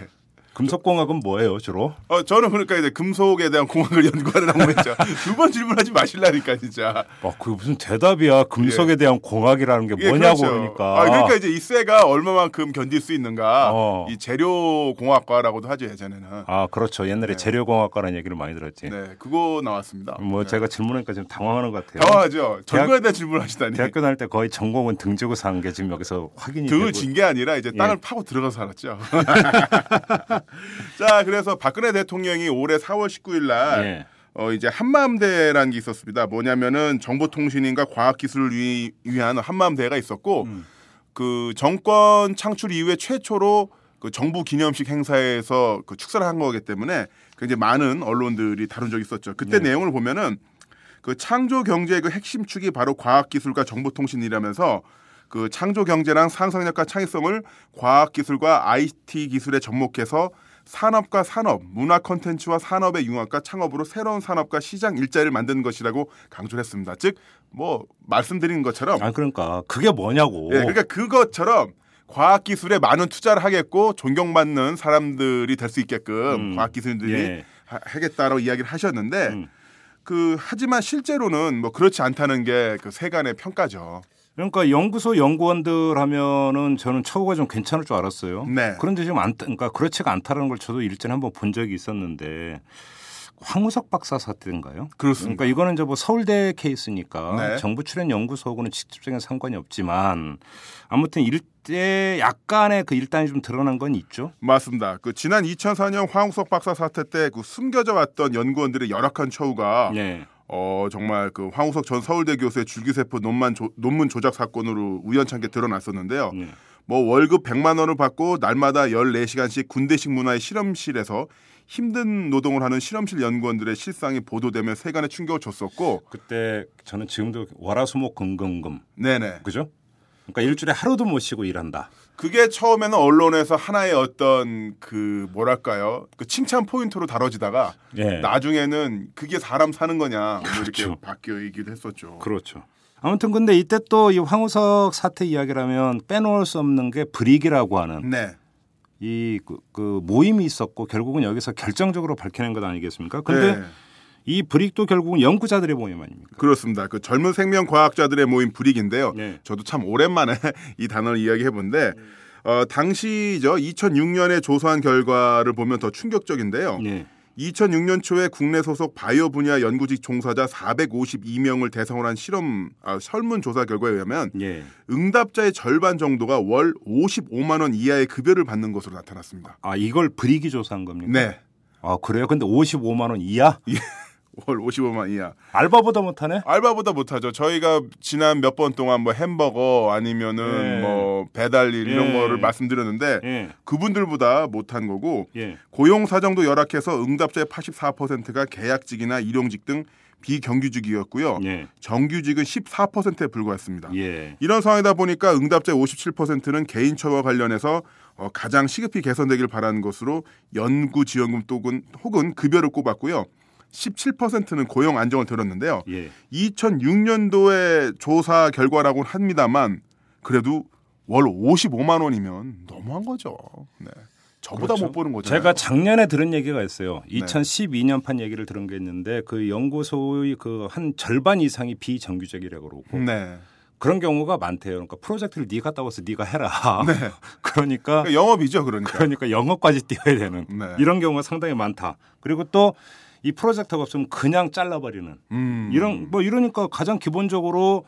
금속공학은 뭐예요 주로? 어, 저는 그러니까 이제 금속에 대한 공학을 연구하는 학문이죠. 두 번 질문하지 마실라니까 진짜. 아, 그게 무슨 대답이야? 금속에 대한 공학이라는 게 예, 뭐냐고 그렇죠. 그러니까. 아, 그러니까 이제 이 쇠가 얼마만큼 견딜 수 있는가. 어. 이 재료 공학과라고도 하죠 예전에는. 아, 그렇죠. 옛날에 네. 재료 공학과라는 얘기를 많이 들었지. 네, 그거 나왔습니다. 뭐 네. 제가 질문하니까 지금 당황하는 것 같아요. 당황하죠. 전거에 대한 질문을 하시다니. 대학교 다닐 때 거의 전공은 등 지고 산 게 지금 여기서 확인이 등을. 진 게 아니라 이제 땅을 예. 파고 들어가서 살았죠. 자, 그래서 박근혜 대통령이 올해 4월 19일 날 예. 어, 이제 한마음대라는 게 있었습니다. 뭐냐면은 정보통신인과 과학기술을 위, 위한 한마음대가 있었고 음. 그 정권 창출 이후에 최초로 그 정부 기념식 행사에서 그 축사를 한 거기 때문에 굉장히 많은 언론들이 다룬 적이 있었죠. 그때 네. 내용을 보면은 그 창조 경제의 그 핵심 축이 바로 과학기술과 정보통신이라면서 그 창조 경제랑 상상력과 창의성을 과학 기술과 IT 기술에 접목해서 산업과 산업, 문화 콘텐츠와 산업의 융합과 창업으로 새로운 산업과 시장 일자리를 만드는 것이라고 강조를 했습니다. 즉, 뭐 말씀드린 것처럼 아, 그러니까 그게 뭐냐고. 예, 그러니까 그것처럼 과학 기술에 많은 투자를 하겠고 존경받는 사람들이 될 수 있게끔 음, 과학 기술들이 예. 하- 하겠다라고 이야기를 하셨는데 음. 그 하지만 실제로는 뭐 그렇지 않다는 게 그 세간의 평가죠. 그러니까 연구소 연구원들 하면은 저는 처우가 좀 괜찮을 줄 알았어요. 네. 그런데 지금 안, 그러니까 그렇지가 않다는 걸 저도 일전에 한번 본 적이 있었는데 황우석 박사 사태인가요? 그렇습니다. 그러니까 이거는 이제 뭐 서울대 케이스니까 네. 정부 출연 연구소하고는 직접적인 상관이 없지만 아무튼 일대 약간의 그 일단이 좀 드러난 건 있죠. 맞습니다. 그 지난 2004년 황우석 박사 사태 때 그 숨겨져 왔던 연구원들의 열악한 처우가 예. 어 정말 그 황우석 전 서울대 교수의 줄기세포 논만 조- 논문 조작 사건으로 우연찮게 드러났었는데요. 예. 뭐 월급 100만 원을 받고 날마다 14시간씩 군대식 문화의 실험실에서 힘든 노동을 하는 실험실 연구원들의 실상이 보도되며 세간에 충격을 줬었고 그때 저는 지금도 월화수목 금금금 네네 그죠? 그러니까 일주일에 하루도 못 쉬고 일한다. 그게 처음에는 언론에서 하나의 어떤 그 뭐랄까요 그 칭찬 포인트로 다뤄지다가 예. 나중에는 그게 사람 사는 거냐 뭐 이렇게 그렇죠. 바뀌기도 했었죠. 그렇죠. 아무튼 근데 이때 또 이 황우석 사태 이야기라면 빼놓을 수 없는 게 브릭이라고 하는 네, 이 그, 그 모임이 있었고 결국은 여기서 결정적으로 밝혀낸 것 아니겠습니까? 근데 네. 이 브릭도 결국은 연구자들의 모임 아닙니까? 그렇습니다. 그 젊은 생명 과학자들의 모임 브릭인데요. 네. 저도 참 오랜만에 이 단어를 이야기해 본데 어, 당시죠 2006년에 조사한 결과를 보면 더 충격적인데요. 네. 2006년 초에 국내 소속 바이오 분야 연구직 종사자 452명을 대상으로 한 실험 아, 설문 조사 결과에 의하면 예. 응답자의 절반 정도가 월 55만 원 이하의 급여를 받는 것으로 나타났습니다. 아 이걸 브릭이 조사한 겁니까? 네. 아 그래요? 근데 55만 원 이하? 월 55만 이하. 알바보다 못하네? 알바보다 못하죠. 저희가 지난 몇 번 동안 뭐 햄버거 아니면은 예. 뭐 배달일 이런 예. 거를 말씀드렸는데 예. 그분들보다 못한 거고 예. 고용 사정도 열악해서 응답자의 84%가 계약직이나 일용직 등 비정규직이었고요. 예. 정규직은 14%에 불과했습니다. 예. 이런 상황이다 보니까 응답자의 57%는 개인 처와 관련해서 어, 가장 시급히 개선되길 바라는 것으로 연구 지원금 또는 혹은 급여를 꼽았고요. 17%는 고용 안정을 들었는데요. 예. 2006년도의 조사 결과라고는 합니다만 그래도 월 55만 원이면 너무한 거죠. 네. 저보다 그렇죠. 못 보는 거잖아요. 제가 작년에 들은 얘기가 있어요. 네. 2012년 판 얘기를 들은 게 있는데 그 연구소의 그 한 절반 이상이 비정규직이라고 그러고 네. 그런 경우가 많대요. 그러니까 프로젝트를 네가 따와서 네가 해라. 네. 그러니까 영업이죠, 그러니까. 그러니까 영어까지 띄워야 되는 네. 이런 경우가 상당히 많다. 그리고 또 이 프로젝트가 없으면 그냥 잘라버리는 음. 이런 뭐 이러니까 가장 기본적으로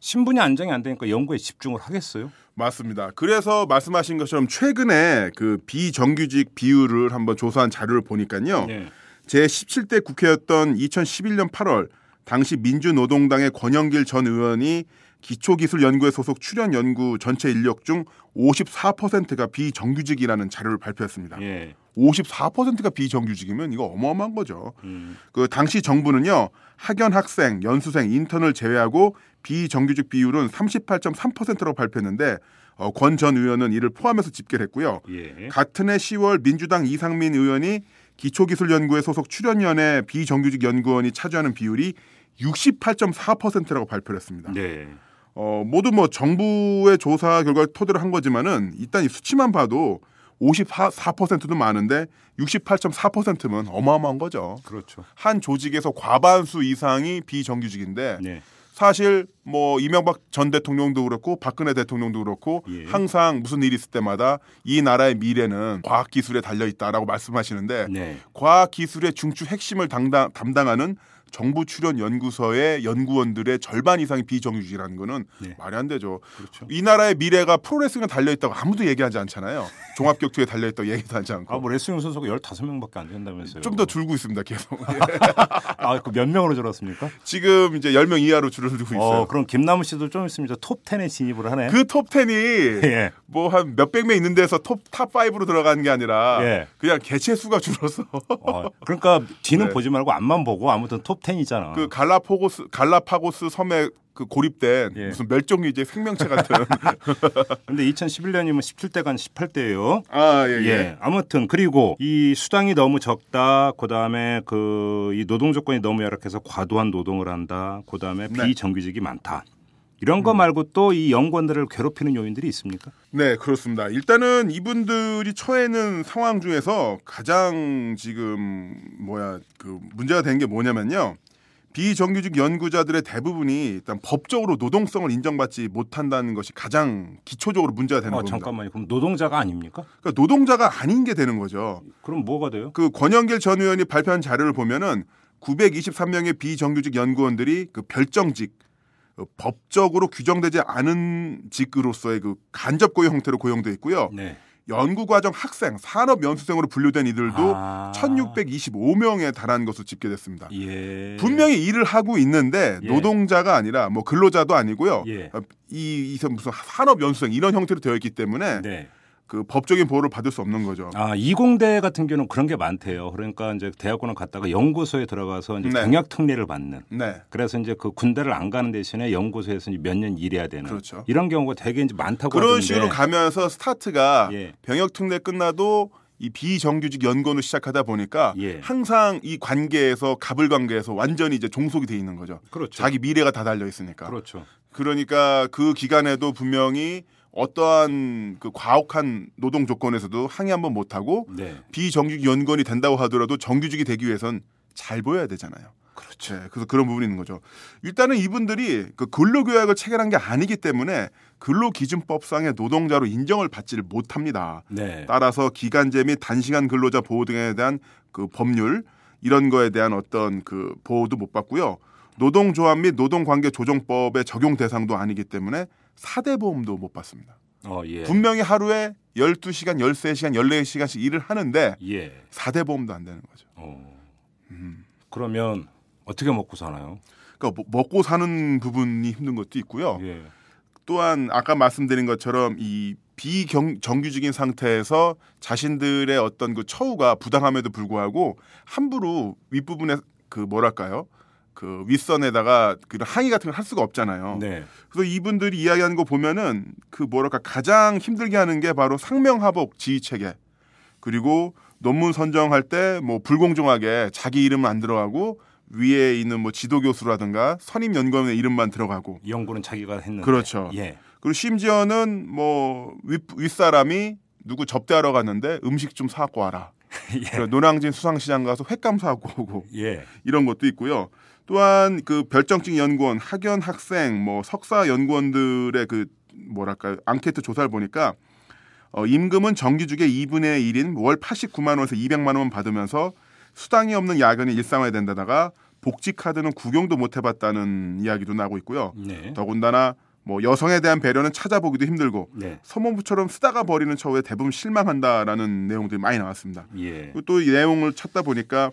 신분이 안정이 안 되니까 연구에 집중을 하겠어요. 맞습니다. 그래서 말씀하신 것처럼 최근에 그 비정규직 비율을 한번 조사한 자료를 보니까요. 예. 제 17대 국회였던 2011년 8월 당시 민주노동당의 권영길 전 의원이 기초기술연구회 소속 출연 연구 전체 인력 중 54%가 비정규직이라는 자료를 발표했습니다. 예. 54%가 비정규직이면 이거 어마어마한 거죠. 음. 그 당시 정부는요 학연 학생, 연수생, 인턴을 제외하고 비정규직 비율은 38.3%라고 발표했는데 어, 권 전 의원은 이를 포함해서 집계했고요. 예. 같은 해 10월 민주당 이상민 의원이 기초기술연구회 소속 출연위원회 비정규직 연구원이 차지하는 비율이 68.4%라고 발표를 했습니다. 네. 어, 모두 뭐 정부의 조사 결과를 토대로 한 거지만은 일단 이 수치만 봐도 54%도 많은데 68.4%면 어마어마한 거죠. 그렇죠. 한 조직에서 과반수 이상이 비정규직인데 네. 사실 뭐 이명박 전 대통령도 그렇고 박근혜 대통령도 그렇고 예. 항상 무슨 일이 있을 때마다 이 나라의 미래는 과학 기술에 달려 있다라고 말씀하시는데 네. 과학 기술의 중추 핵심을 담당, 담당하는 정부 출연 연구소의 연구원들의 절반 이상이 비정규직이라는 거는 네. 말이 안 되죠. 그렇죠. 이 나라의 미래가 프로레슬링에 달려 있다고 아무도 얘기하지 않잖아요. 종합 격투에 달려 있다고 얘기도 하지 않고. 아, 뭐 레슬링 선수가 15명밖에 안 된다면서요. 좀 더 줄고 있습니다, 계속. 아, 그 몇 명으로 줄었습니까? 지금 이제 10명 이하로 줄어들고 있어요. 어, 그럼 김남우 씨도 좀 있으면 톱 10에 진입을 하네. 그 톱 10이 예. 뭐한 몇백 명 있는 데서 톱탑 5로 들어가는 게 아니라 예. 그냥 개체 수가 줄어서 어, 그러니까 뒤는 네. 보지 말고 앞만 보고 아무튼 톱 10이잖아. 그 갈라파고스 갈라파고스 섬에 그 고립된 예. 무슨 멸종위기 생명체 같은 근데 2011년이면 17대가 18대예요. 아, 예, 예. 예. 아무튼 그리고 이 수당이 너무 적다. 그다음에 그 이 노동 조건이 너무 열악해서 과도한 노동을 한다. 그다음에 네. 음. 비정규직이 많다. 이런 거 말고 또 이 연구원들을 괴롭히는 요인들이 있습니까? 네, 그렇습니다. 일단은 이분들이 처해는 상황 중에서 가장 지금 뭐야 그 문제가 된 게 뭐냐면요. 비정규직 연구자들의 대부분이 일단 법적으로 노동성을 인정받지 못한다는 것이 가장 기초적으로 문제가 되는 어, 겁니다. 잠깐만요. 그럼 노동자가 아닙니까? 그러니까 노동자가 아닌 게 되는 거죠. 그럼 뭐가 돼요? 그 권영길 전 의원이 발표한 자료를 보면은 923명의 비정규직 연구원들이 그 별정직 어, 법적으로 규정되지 않은 직으로서의 그 간접 고용 형태로 고용돼 있고요. 네. 연구과정 학생, 산업연수생으로 분류된 이들도 아. 1625명에 달하는 것으로 집계됐습니다. 예. 분명히 일을 하고 있는데 예. 노동자가 아니라 뭐 근로자도 아니고요. 예. 어, 이, 이 무슨 산업연수생 이런 형태로 되어 있기 때문에 네. 그 법적인 보호를 받을 수 없는 거죠. 아, 이공대 같은 경우는 그런 게 많대요. 그러니까 이제 대학원을 갔다가 연구소에 들어가서 이제 네. 경력 특례를 받는. 네. 그래서 이제 그 군대를 안 가는 대신에 연구소에서 몇 년 일해야 되는 그렇죠. 이런 경우가 되게 이제 많다고 그런 하던데. 식으로 가면서 스타트가 예. 병역 특례 끝나도 이 비정규직 연구원을 시작하다 보니까 예. 항상 이 관계에서 갑을 관계에서 완전히 이제 종속이 돼 있는 거죠. 그렇죠. 자기 미래가 다 달려 있으니까. 그렇죠. 그러니까 그 기간에도 분명히 어떠한 그 과혹한 노동 조건에서도 항의 한번 못 하고 네. 비정규직 연구원이 된다고 하더라도 정규직이 되기 위해선 잘 보여야 되잖아요. 그렇죠. 그래서 그런 부분이 있는 거죠. 일단은 이분들이 그 근로교약을 체결한 게 아니기 때문에 근로기준법상의 노동자로 인정을 받지를 못합니다. 네. 따라서 기간제 및 단시간 근로자 보호 등에 대한 그 법률 이런 거에 대한 어떤 그 보호도 못 받고요. 노동조합 및 노동관계조정법의 적용 대상도 아니기 때문에 사대 보험도 못 받습니다. 어, 예. 분명히 하루에 12시간, 13시간, 14시간씩 일을 하는데 예. 사대 보험도 안 되는 거죠. 어. 음. 그러면 어떻게 먹고 사나요? 그러니까 뭐- 먹고 사는 부분이 힘든 것도 있고요. 예. 또한 아까 말씀드린 것처럼 이 비정규직인 상태에서 자신들의 어떤 그 처우가 부당함에도 불구하고 함부로 윗부분에 그 뭐랄까요? 그 윗선에다가 그 항의 같은 걸 할 수가 없잖아요. 네. 그래서 이분들이 이야기하는 거 보면은 그 뭐랄까 가장 힘들게 하는 게 바로 상명하복 지휘 체계 그리고 논문 선정할 때 뭐 불공정하게 자기 이름은 안 들어가고 위에 있는 뭐 지도 교수라든가 선임 연구원의 이름만 들어가고 연구는 자기가 했는데. 그렇죠. 예. 그리고 심지어는 뭐 윗, 윗사람이 누구 접대하러 갔는데 음식 좀 사갖고 와라. 예. 노량진 수상시장 가서 횟감 사갖고 오고 예. 이런 것도 있고요. 또한 그 별정직 연구원, 학연 학생, 뭐 석사 연구원들의 그 뭐랄까 앙케이트 조사를 보니까 어, 임금은 정규직의 2분의 1인 월 89만 원에서 200만 원 받으면서 수당이 없는 야근이 일상화된다다가 복지 카드는 구경도 못 해봤다는 이야기도 나고 있고요. 네. 더군다나 뭐 여성에 대한 배려는 찾아보기도 힘들고 네. 서문부처럼 쓰다가 버리는 처우에 대부분 실망한다라는 내용들이 많이 나왔습니다. 예. 또 이 내용을 찾다 보니까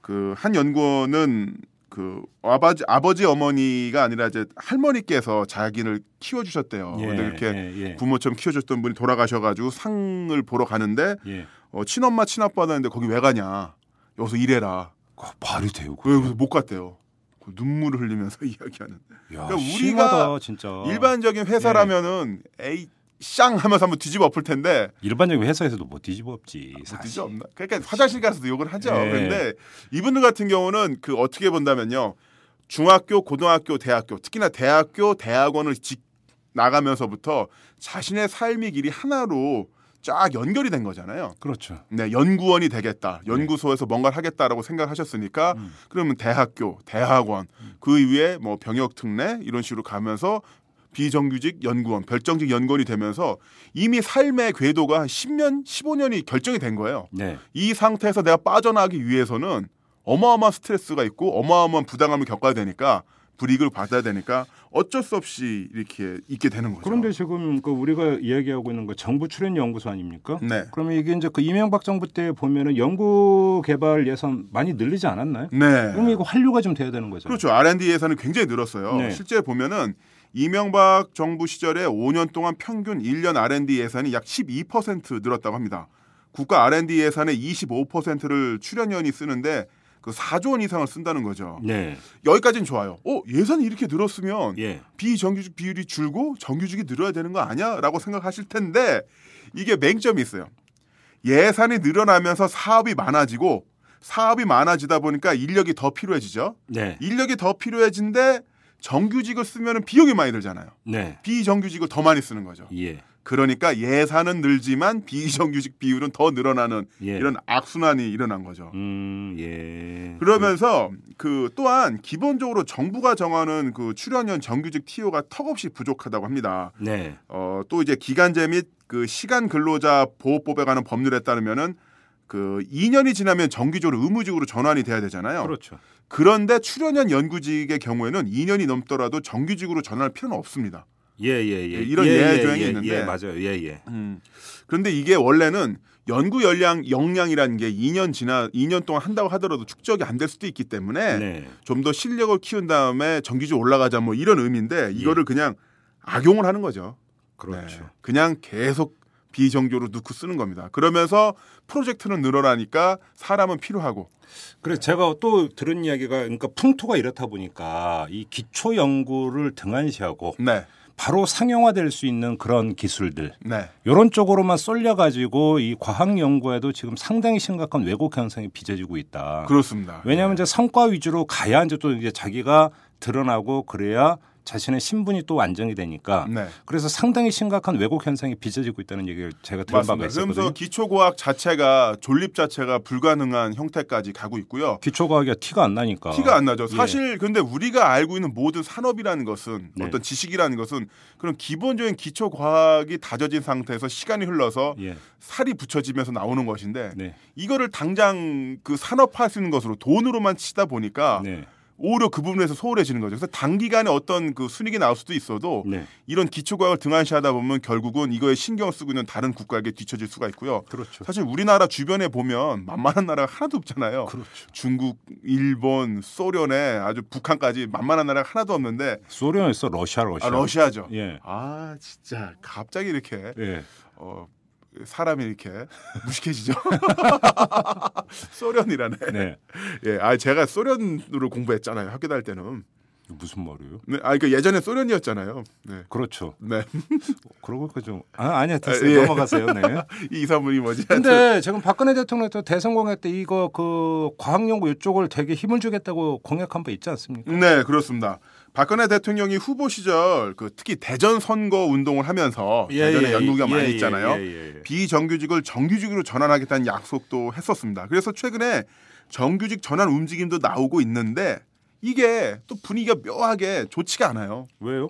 그 한 연구원은 그 아버지 아버지 어머니가 아니라 이제 할머니께서 자기를 키워 주셨대요. 예. 근데 이렇게 예. 예. 부모처럼 키워 줬던 분이 돌아가셔 가지고 상을 보러 가는데 예. 어, 친엄마 친아빠다는데 거기 왜 가냐? 여기서 일해라. 그 말이 돼요. 왜 그래서 못 갔대요. 그 눈물을 흘리면서 이야기하는. 야, 그러니까 우리가 심하다, 진짜. 일반적인 회사라면은 에이 쌍 하면서 한번 뒤집어 엎을 텐데 일반적인 회사에서도 못 뒤집어 엎지. 못 사실. 뒤집어 엎나? 그러니까 화장실 가서도 욕을 하죠. 예. 그런데 이분들 같은 경우는 그 어떻게 본다면요. 중학교, 고등학교, 대학교, 특히나 대학교, 대학원을 직 나가면서부터 자신의 삶의 길이 하나로 쫙 연결이 된 거잖아요. 그렇죠. 네, 연구원이 되겠다. 연구소에서 뭔가를 하겠다라고 생각하셨으니까 음. 그러면 대학교, 대학원, 그 이후에 뭐 병역 특례 이런 식으로 가면서 비정규직 연구원, 별정직 연구원이 되면서 이미 삶의 궤도가 한 10년, 15년이 결정이 된 거예요. 네. 이 상태에서 내가 빠져나가기 위해서는 어마어마한 스트레스가 있고 어마어마한 부당함을 겪어야 되니까 불이익을 받아야 되니까 어쩔 수 없이 이렇게 있게 되는 거죠. 그런데 지금 그 우리가 이야기하고 있는 거 정부 출연 연구소 아닙니까? 네. 그러면 이게 이제 그 이명박 정부 때 보면은 연구 개발 예산 많이 늘리지 않았나요? 네. 그럼 이거 한류가 좀 돼야 되는 거죠. 그렇죠. R&D 예산은 굉장히 늘었어요. 네. 실제 보면은 이명박 정부 시절에 5년 동안 평균 1년 R&D 예산이 약 12% 늘었다고 합니다. 국가 R&D 예산의 25%를 출연연이 쓰는데 그 4조 원 이상을 쓴다는 거죠. 네. 여기까지는 좋아요. 어, 예산이 이렇게 늘었으면 예. 비정규직 비율이 줄고 정규직이 늘어야 되는 거 아니야? 라고 생각하실 텐데 이게 맹점이 있어요. 예산이 늘어나면서 사업이 많아지고 사업이 많아지다 보니까 인력이 더 필요해지죠. 네. 인력이 더 필요해진데 정규직을 쓰면 비용이 많이 들잖아요. 네. 비정규직을 더 많이 쓰는 거죠. 예. 그러니까 예산은 늘지만 비정규직 비율은 더 늘어나는 예. 이런 악순환이 일어난 거죠. 음, 예. 그러면서 그 또한 기본적으로 정부가 정하는 그 출연연 정규직 TO가 턱없이 부족하다고 합니다. 네. 어, 또 이제 기간제 및 그 시간 근로자 보호법에 관한 법률에 따르면은 그 2년이 지나면 정기적으로 의무직으로 전환이 돼야 되잖아요. 그렇죠. 그런데 출연연 연구직의 경우에는 2년이 넘더라도 정규직으로 전환할 필요는 없습니다. 예 예예. 예, 예. 이런 예, 예외 조항이 예, 있는데 예, 맞아요. 예 예. 음. 그런데 이게 원래는 연구 열량 역량이라는 게 2년 지나 2년 동안 한다고 하더라도 축적이 안 될 수도 있기 때문에 네. 좀더 실력을 키운 다음에 정규직 올라가자 뭐 이런 의미인데 이거를 그냥 악용을 하는 거죠. 그렇죠. 네. 그냥 계속 비정규로 넣고 쓰는 겁니다. 그러면서 프로젝트는 늘어나니까 사람은 필요하고 그래서 제가 또 들은 이야기가 그러니까 풍토가 이렇다 보니까 이 기초 연구를 등한시하고 네, 바로 상용화될 수 있는 그런 기술들 네, 이런 쪽으로만 쏠려 가지고 이 과학 연구에도 지금 상당히 심각한 왜곡 현상이 빚어지고 있다. 그렇습니다. 왜냐하면 이제 성과 위주로 가야 이제 또 이제 자기가 드러나고 그래야 자신의 신분이 또 안정이 되니까 네. 그래서 상당히 심각한 왜곡 현상이 빚어지고 있다는 얘기를 제가 들은 바가 맞습니다. 있었거든요. 그러면서 기초과학 자체가 존립 자체가 불가능한 형태까지 가고 있고요. 기초과학이 티가 안 나니까 티가 안 나죠. 예. 사실 근데 우리가 알고 있는 모든 산업이라는 것은 네. 어떤 지식이라는 것은 그런 기본적인 기초 과학이 다져진 상태에서 시간이 흘러서 예. 살이 붙여지면서 나오는 것인데 네. 이거를 이거를 당장 그 산업화할 수 있는 것으로 돈으로만 치다 보니까 네. 오히려 그 부분에서 소홀해지는 거죠. 그래서 단기간에 어떤 그 순익이 나올 수도 있어도 네. 이런 기초과학을 등한시하다 보면 결국은 이거에 신경 을 쓰고 있는 다른 국가에게 뒤처질 수가 있고요. 그렇죠. 사실 우리나라 주변에 보면 만만한 나라가 하나도 없잖아요. 그렇죠. 중국, 일본, 소련에 아주 북한까지 만만한 나라가 하나도 없는데 소련에서 러시아 러시아. 아, 러시아죠. 예. 아 진짜 갑자기 이렇게 예. 어, 사람이 이렇게 무식해지죠. 소련이라네. 네. 예, 아 제가 소련으로 공부했잖아요. 학교 다닐 때는. 무슨 말이에요? 네, 아 그러니까 예전에 소련이었잖아요. 네. 그렇죠. 네. 그러고 그좀 아, 아니야 됐어요. 아, 예. 넘어가세요. 네. 이 이사분이 뭐지? 근데 지금 박근혜 대통령도 대선 공약 때 이거 그 과학연구 이쪽을 되게 힘을 주겠다고 공약한 바 있지 않습니까? 네, 그렇습니다. 박근혜 대통령이 후보 시절 그 특히 대전 선거 운동을 하면서 대전에 연구가 많이 예, 있잖아요. 예, 예, 예. 비정규직을 정규직으로 전환하겠다는 약속도 했었습니다. 그래서 최근에 정규직 전환 움직임도 나오고 있는데 이게 또 분위기가 묘하게 좋지가 않아요. 왜요?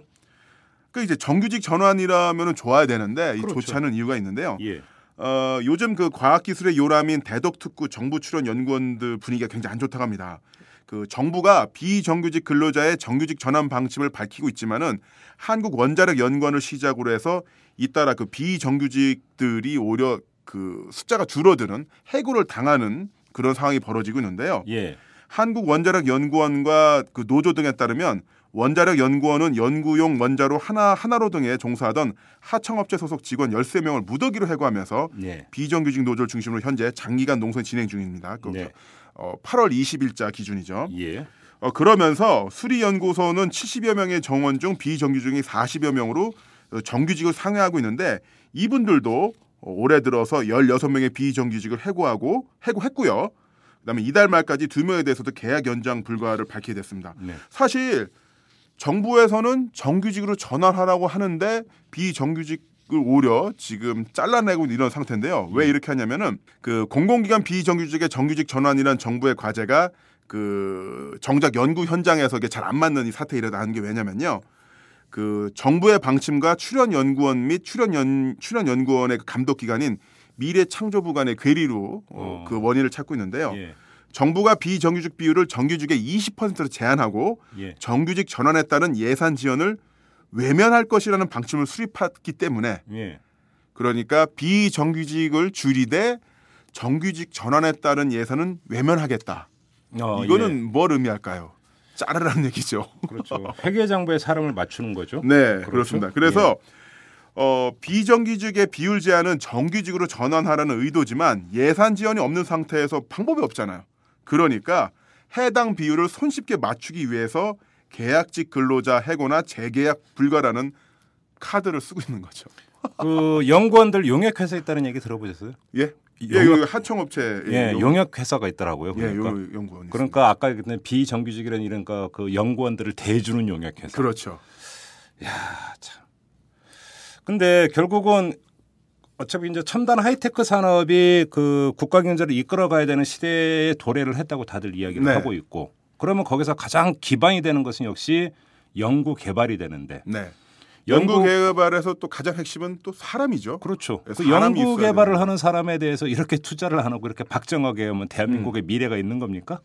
그 이제 정규직 전환이라면 좋아야 되는데 이 그렇죠. 좋지 않은 이유가 있는데요. 예. 어, 요즘 그 과학기술의 요람인 대덕특구 정부 출연 연구원들 분위기가 굉장히 안 좋다고 합니다. 그 정부가 비정규직 근로자의 정규직 전환 방침을 밝히고 있지만은 한국 원자력 연구원을 시작으로 해서 잇따라 그 비정규직들이 오히려 그 숫자가 줄어드는 해고를 당하는 그런 상황이 벌어지고 있는데요. 예. 한국 원자력 연구원과 그 노조 등에 따르면 원자력 연구원은 연구용 원자로 하나 하나로 등에 종사하던 하청업체 소속 직원 13명을 무더기로 해고하면서 예. 비정규직 노조를 중심으로 현재 장기간 농성이 진행 중입니다. 그 네. 어, 8월 20일자 기준이죠. 예. 어, 그러면서 수리연구소는 70여 명의 정원 중 비정규직이 40여 명으로 어, 정규직을 상회하고 있는데 이분들도 어, 올해 들어서 16명의 비정규직을 해고하고 해고했고요. 그다음에 이달 말까지 두 명에 대해서도 계약 연장 불가를 밝히게 됐습니다. 네. 사실 정부에서는 정규직으로 전환하라고 하는데 비정규직 을 오히려 지금 잘라내고 있는 이런 상태인데요. 왜 이렇게 하냐면은 그 공공기관 비정규직의 정규직 전환이란 정부의 과제가 그 정작 연구 현장에서 이게 잘 안 맞는 이 사태에 일어나는 게 왜냐면요. 그 정부의 방침과 출연 연구원 및 출연 연 출연 연구원의 그 감독 기관인 미래 창조부 간의 괴리로 어, 어. 그 원인을 찾고 있는데요. 예. 정부가 비정규직 비율을 정규직의 20%로 제한하고 예. 정규직 전환에 따른 예산 지원을 외면할 것이라는 방침을 수립했기 때문에 예. 그러니까 비정규직을 줄이되 정규직 전환에 따른 예산은 외면하겠다. 어, 이거는 뭘 의미할까요? 짜르라는 얘기죠. 예. 그렇죠. 회계 장부에 사람을 맞추는 거죠. 네, 그렇죠? 그렇습니다 그래서 어, 비정규직의 비율 제한은 정규직으로 전환하라는 의도지만 예산 지원이 없는 상태에서 방법이 없잖아요. 그러니까 해당 비율을 손쉽게 맞추기 위해서 계약직 근로자 해고나 재계약 불가라는 카드를 쓰고 있는 거죠. 그 연구원들 용역 회사 있다는 얘기 들어보셨어요? 예? 예, 용역- 하청업체 예, 용- 용역 회사가 있더라고요. 예, 그러니까. 요 연구원. 그러니까 아까 그때 비정규직이라는 이런 거, 그 연구원들을 대주는 용역 회사. 그렇죠. 근데 결국은 어차피 이제 첨단 하이테크 산업이 그 국가 경제를 이끌어가야 되는 시대에 도래를 했다고 다들 이야기를 네. 하고 있고 그러면 거기서 가장 기반이 되는 것은 역시 연구 개발이 되는데 네. 연구- 연구 개발에서 또 가장 핵심은 또 사람이죠. 그렇죠. 네, 그 연구 개발을 하는 사람에 대해서 이렇게 투자를 안 하고 이렇게 박정하게 하면 대한민국의 음. 미래가 있는 겁니까?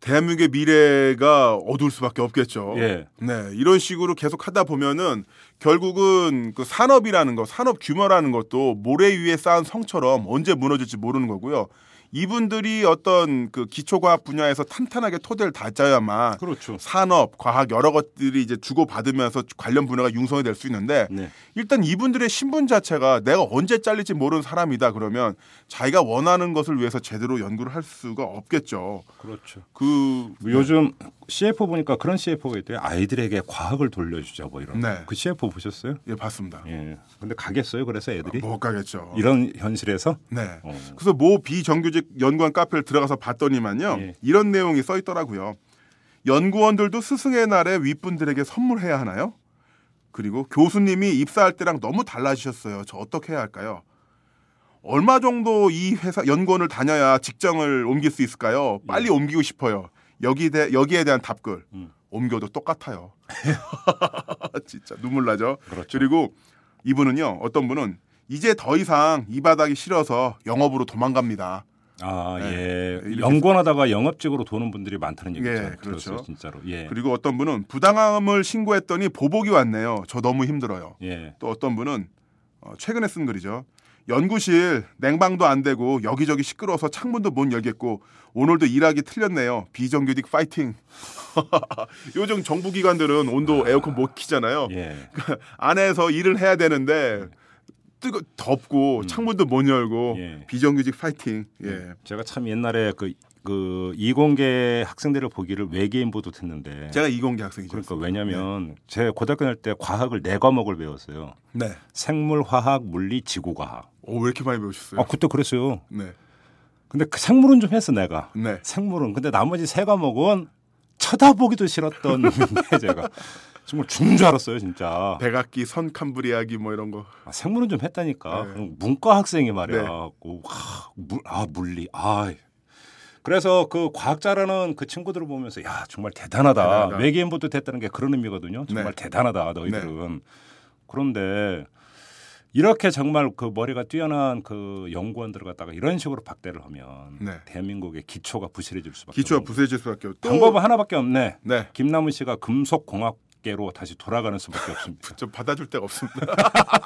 대한민국의 미래가 어두울 수밖에 없겠죠. 예. 네, 이런 식으로 계속 하다 보면은 결국은 그 산업이라는 거, 산업 규모라는 것도 모래 위에 쌓은 성처럼 언제 무너질지 모르는 거고요. 이분들이 어떤 그 기초과학 분야에서 탄탄하게 토대를 다져야만 그렇죠. 산업, 과학 여러 것들이 이제 주고 받으면서 관련 분야가 융성이 될 수 있는데 네. 일단 이분들의 신분 자체가 내가 언제 잘릴지 모르는 사람이다 그러면 자기가 원하는 것을 위해서 제대로 연구를 할 수가 없겠죠. 그렇죠. 그 요즘 CFO 보니까 그런 CFO가 있대요. 아이들에게 과학을 돌려주자 뭐 이런. 네. 그 CFO 보셨어요? 예, 봤습니다. 예. 근데 가겠어요. 그래서 애들이 못 가겠죠. 이런 현실에서 네. 어. 그래서 모 비정규직 연구원 카페를 들어가서 봤더니만요. 예. 이런 내용이 써 있더라고요. 연구원들도 스승의 날에 윗분들에게 선물해야 하나요? 그리고 교수님이 입사할 때랑 너무 달라지셨어요. 저 어떻게 해야 할까요? 얼마 정도 이 회사 연구원을 다녀야 직장을 옮길 수 있을까요? 빨리 옮기고 싶어요. 여기 대, 여기에 대한 답글 음. 옮겨도 똑같아요. 진짜 눈물 나죠. 그렇죠. 그리고 이분은요. 어떤 분은 이제 더 이상 이 바닥이 싫어서 영업으로 도망갑니다. 아, 네. 예. 연구원하다가 영업직으로 도는 분들이 많다는 얘기죠. 예, 그렇죠. 진짜로. 예. 그리고 어떤 분은 부당함을 신고했더니 보복이 왔네요. 저 너무 힘들어요. 예. 또 어떤 분은 어, 최근에 쓴 글이죠. 연구실 냉방도 안 되고 여기저기 시끄러워서 창문도 못 열겠고 오늘도 일하기 틀렸네요. 비정규직 파이팅. 요즘 정부 기관들은 온도 에어컨 못 키잖아요. 예. 안에서 일을 해야 되는데 뜨거 덥고 음. 창문도 못 열고 예. 비정규직 파이팅. 예. 제가 참 옛날에 그, 그 이공계 학생들을 보기를 외계인 보듯 했는데 제가 이공계 학생이죠. 그러니까 왜냐면 제 고등학교 다닐 때 과학을 네 과목을 배웠어요. 네. 생물, 화학, 물리, 지구과학. 오, 왜 이렇게 많이 배우셨어요? 아, 그때 그랬어요. 네. 근데 그 생물은 좀 했어 내가. 네. 생물은 근데 나머지 세 과목은 쳐다보기도 싫었던 게 제가 정말 죽는 줄 알았어요 진짜. 백악기, 선 캄브리아기 뭐 이런 거. 아, 생물은 좀 했다니까. 네. 문과 학생이 말이야. 네. 고, 와, 물, 아 물리. 아. 그래서 그 과학자라는 그 친구들을 보면서 야 정말 대단하다. 대단하다. 외계인부터 됐다는 게 그런 의미거든요. 정말 네. 대단하다 너희들은. 그런데 이렇게 정말 그 머리가 뛰어난 그 연구원들을 갖다가 이런 식으로 박대를 하면 네. 대한민국의 기초가 부실해질 수밖에 기초가 부서질 수밖에 없고. 또- 방법은 하나밖에 없네. 네. 김남훈 씨가 금속 공학 계로 다시 돌아가는 수밖에 없습니다. 좀 받아줄 데가 없습니다.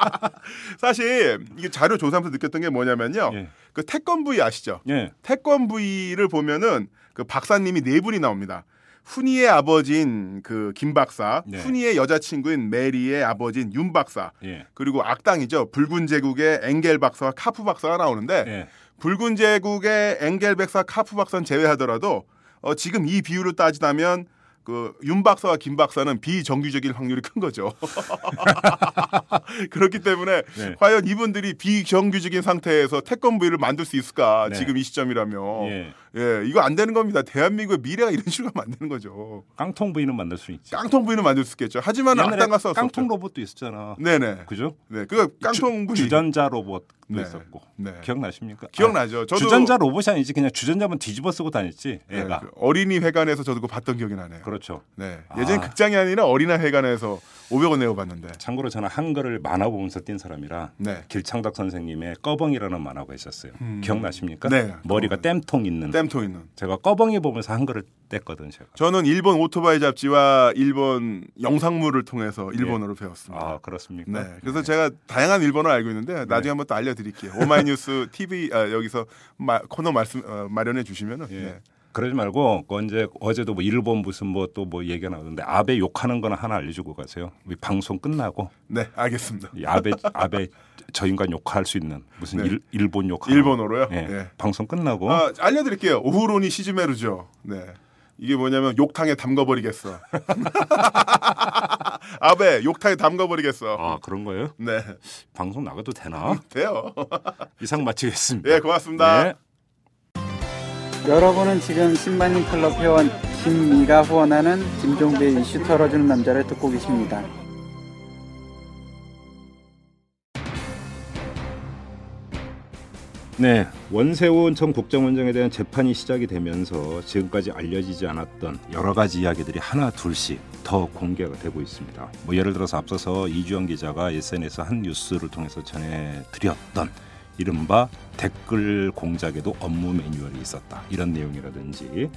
사실 이게 자료 조사하면서 느꼈던 게 뭐냐면요. 예. 그 태권브이 아시죠? 예. 태권브이를 보면은 그 박사님이 네 분이 나옵니다. 훈이의 아버지인 그 김 박사, 네. 훈이의 여자친구인 메리의 아버지인 윤 박사, 예. 그리고 악당이죠. 붉은 제국의 엥겔 박사와 카프 박사가 나오는데 예. 붉은 제국의 엥겔 박사, 카프 박사는 제외하더라도 어, 지금 이 비율을 따지자면 그 윤 박사와 김 박사는 비정규적일 확률이 큰 거죠. 그렇기 때문에 네. 과연 이분들이 비정규적인 상태에서 태권브이를 만들 수 있을까? 네. 지금 이 시점이라면 예. 예, 이거 안 되는 겁니다. 대한민국의 미래가 이런 식으로 가면 안 되는 거죠. 깡통 부위는 만들 수 있지. 깡통 부위는 만들 수 있겠죠. 하지만 악당 가서 깡통 로봇도 있었잖아. 네네. 그죠? 네, 그 깡통 부위 주전자 로봇도 네. 있었고 네. 기억나십니까? 기억나죠. 아, 저도 주전자 로봇이 아니지 그냥 주전자만 뒤집어 쓰고 다녔지 네. 그 어린이 회관에서 저도 그거 봤던 기억이 나네요. 그렇죠. 네. 예전에 아. 극장이 아니라 어린이 회관에서 500원 내고 봤는데. 참고로 저는 한글을 만화 보면서 뛴 사람이라 네. 길창덕 선생님의 꺼벙이라는 만화가 있었어요. 음. 기억나십니까? 네. 머리가 땜통 있는. 땜통 있는. 제가 꺼벙이 보면서 한글을 뗐거든 제가. 저는 일본 오토바이 잡지와 일본 영상물을 통해서 일본어를 배웠습니다. 아 그렇습니까? 네. 그래서 제가 다양한 일본어를 알고 있는데 나중에 한번 또 알려드릴게요. 오마이뉴스 TV 아, 여기서 마, 코너 말씀 어, 마련해 주시면은. 예. 네. 그러지 말고 그 언제 어제도 뭐 일본 무슨 뭐 또뭐 얘기가 나오는데 아베 욕하는 거나 하나 알려주고 가세요. 우리 방송 끝나고 네, 알겠습니다. 이 아베 아베 저 인간 욕할 수 있는 무슨 네. 일, 일본 욕. 일본어로요? 예. 네. 방송 끝나고 아, 알려드릴게요. 오후로니 시즈메루죠. 네. 이게 뭐냐면 욕탕에 담가버리겠어. 아베 욕탕에 담가버리겠어. 아 그런 거예요? 네. 방송 나가도 되나? 돼요. 이상 마치겠습니다. 예, 고맙습니다. 네. 여러분은 지금 10만인 클럽 회원 김미가 후원하는 김종배의 이슈 털어주는 남자를 듣고 계십니다. 네, 원세훈 전 국정원장에 대한 재판이 시작이 되면서 지금까지 알려지지 않았던 여러 가지 이야기들이 하나 둘씩 더 공개가 되고 있습니다. 뭐 예를 들어서 앞서서 이주영 기자가 SNS 한 뉴스를 통해서 전해드렸던 이른바 댓글 공작에도 업무 매뉴얼이 있었다 이런 내용이라든지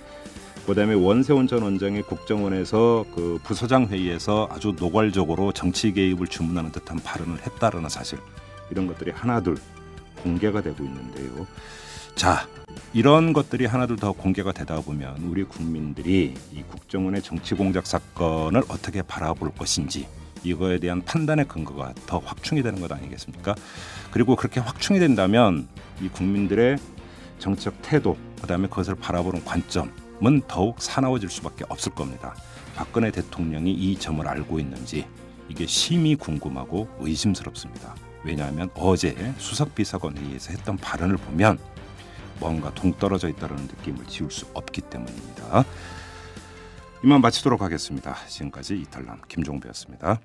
그다음에 원세훈 전 원장이 국정원에서 그 부서장 회의에서 아주 노골적으로 정치 개입을 주문하는 듯한 발언을 했다라는 사실 이런 것들이 하나둘 공개가 되고 있는데요. 자, 이런 것들이 하나둘 더 공개가 되다 보면 우리 국민들이 이 국정원의 정치 공작 사건을 어떻게 바라볼 것인지 이거에 대한 판단의 근거가 더 확충이 되는 것 아니겠습니까? 그리고 그렇게 확충이 된다면 이 국민들의 정책 태도, 그다음에 그것을 바라보는 관점은 더욱 사나워질 수밖에 없을 겁니다. 박근혜 대통령이 이 점을 알고 있는지 이게 심히 궁금하고 의심스럽습니다. 왜냐하면 어제 수석 비서관 회의에서 했던 발언을 보면 뭔가 동떨어져 있다는 느낌을 지울 수 없기 때문입니다. 이만 마치도록 하겠습니다. 지금까지 이탈남 김종배였습니다.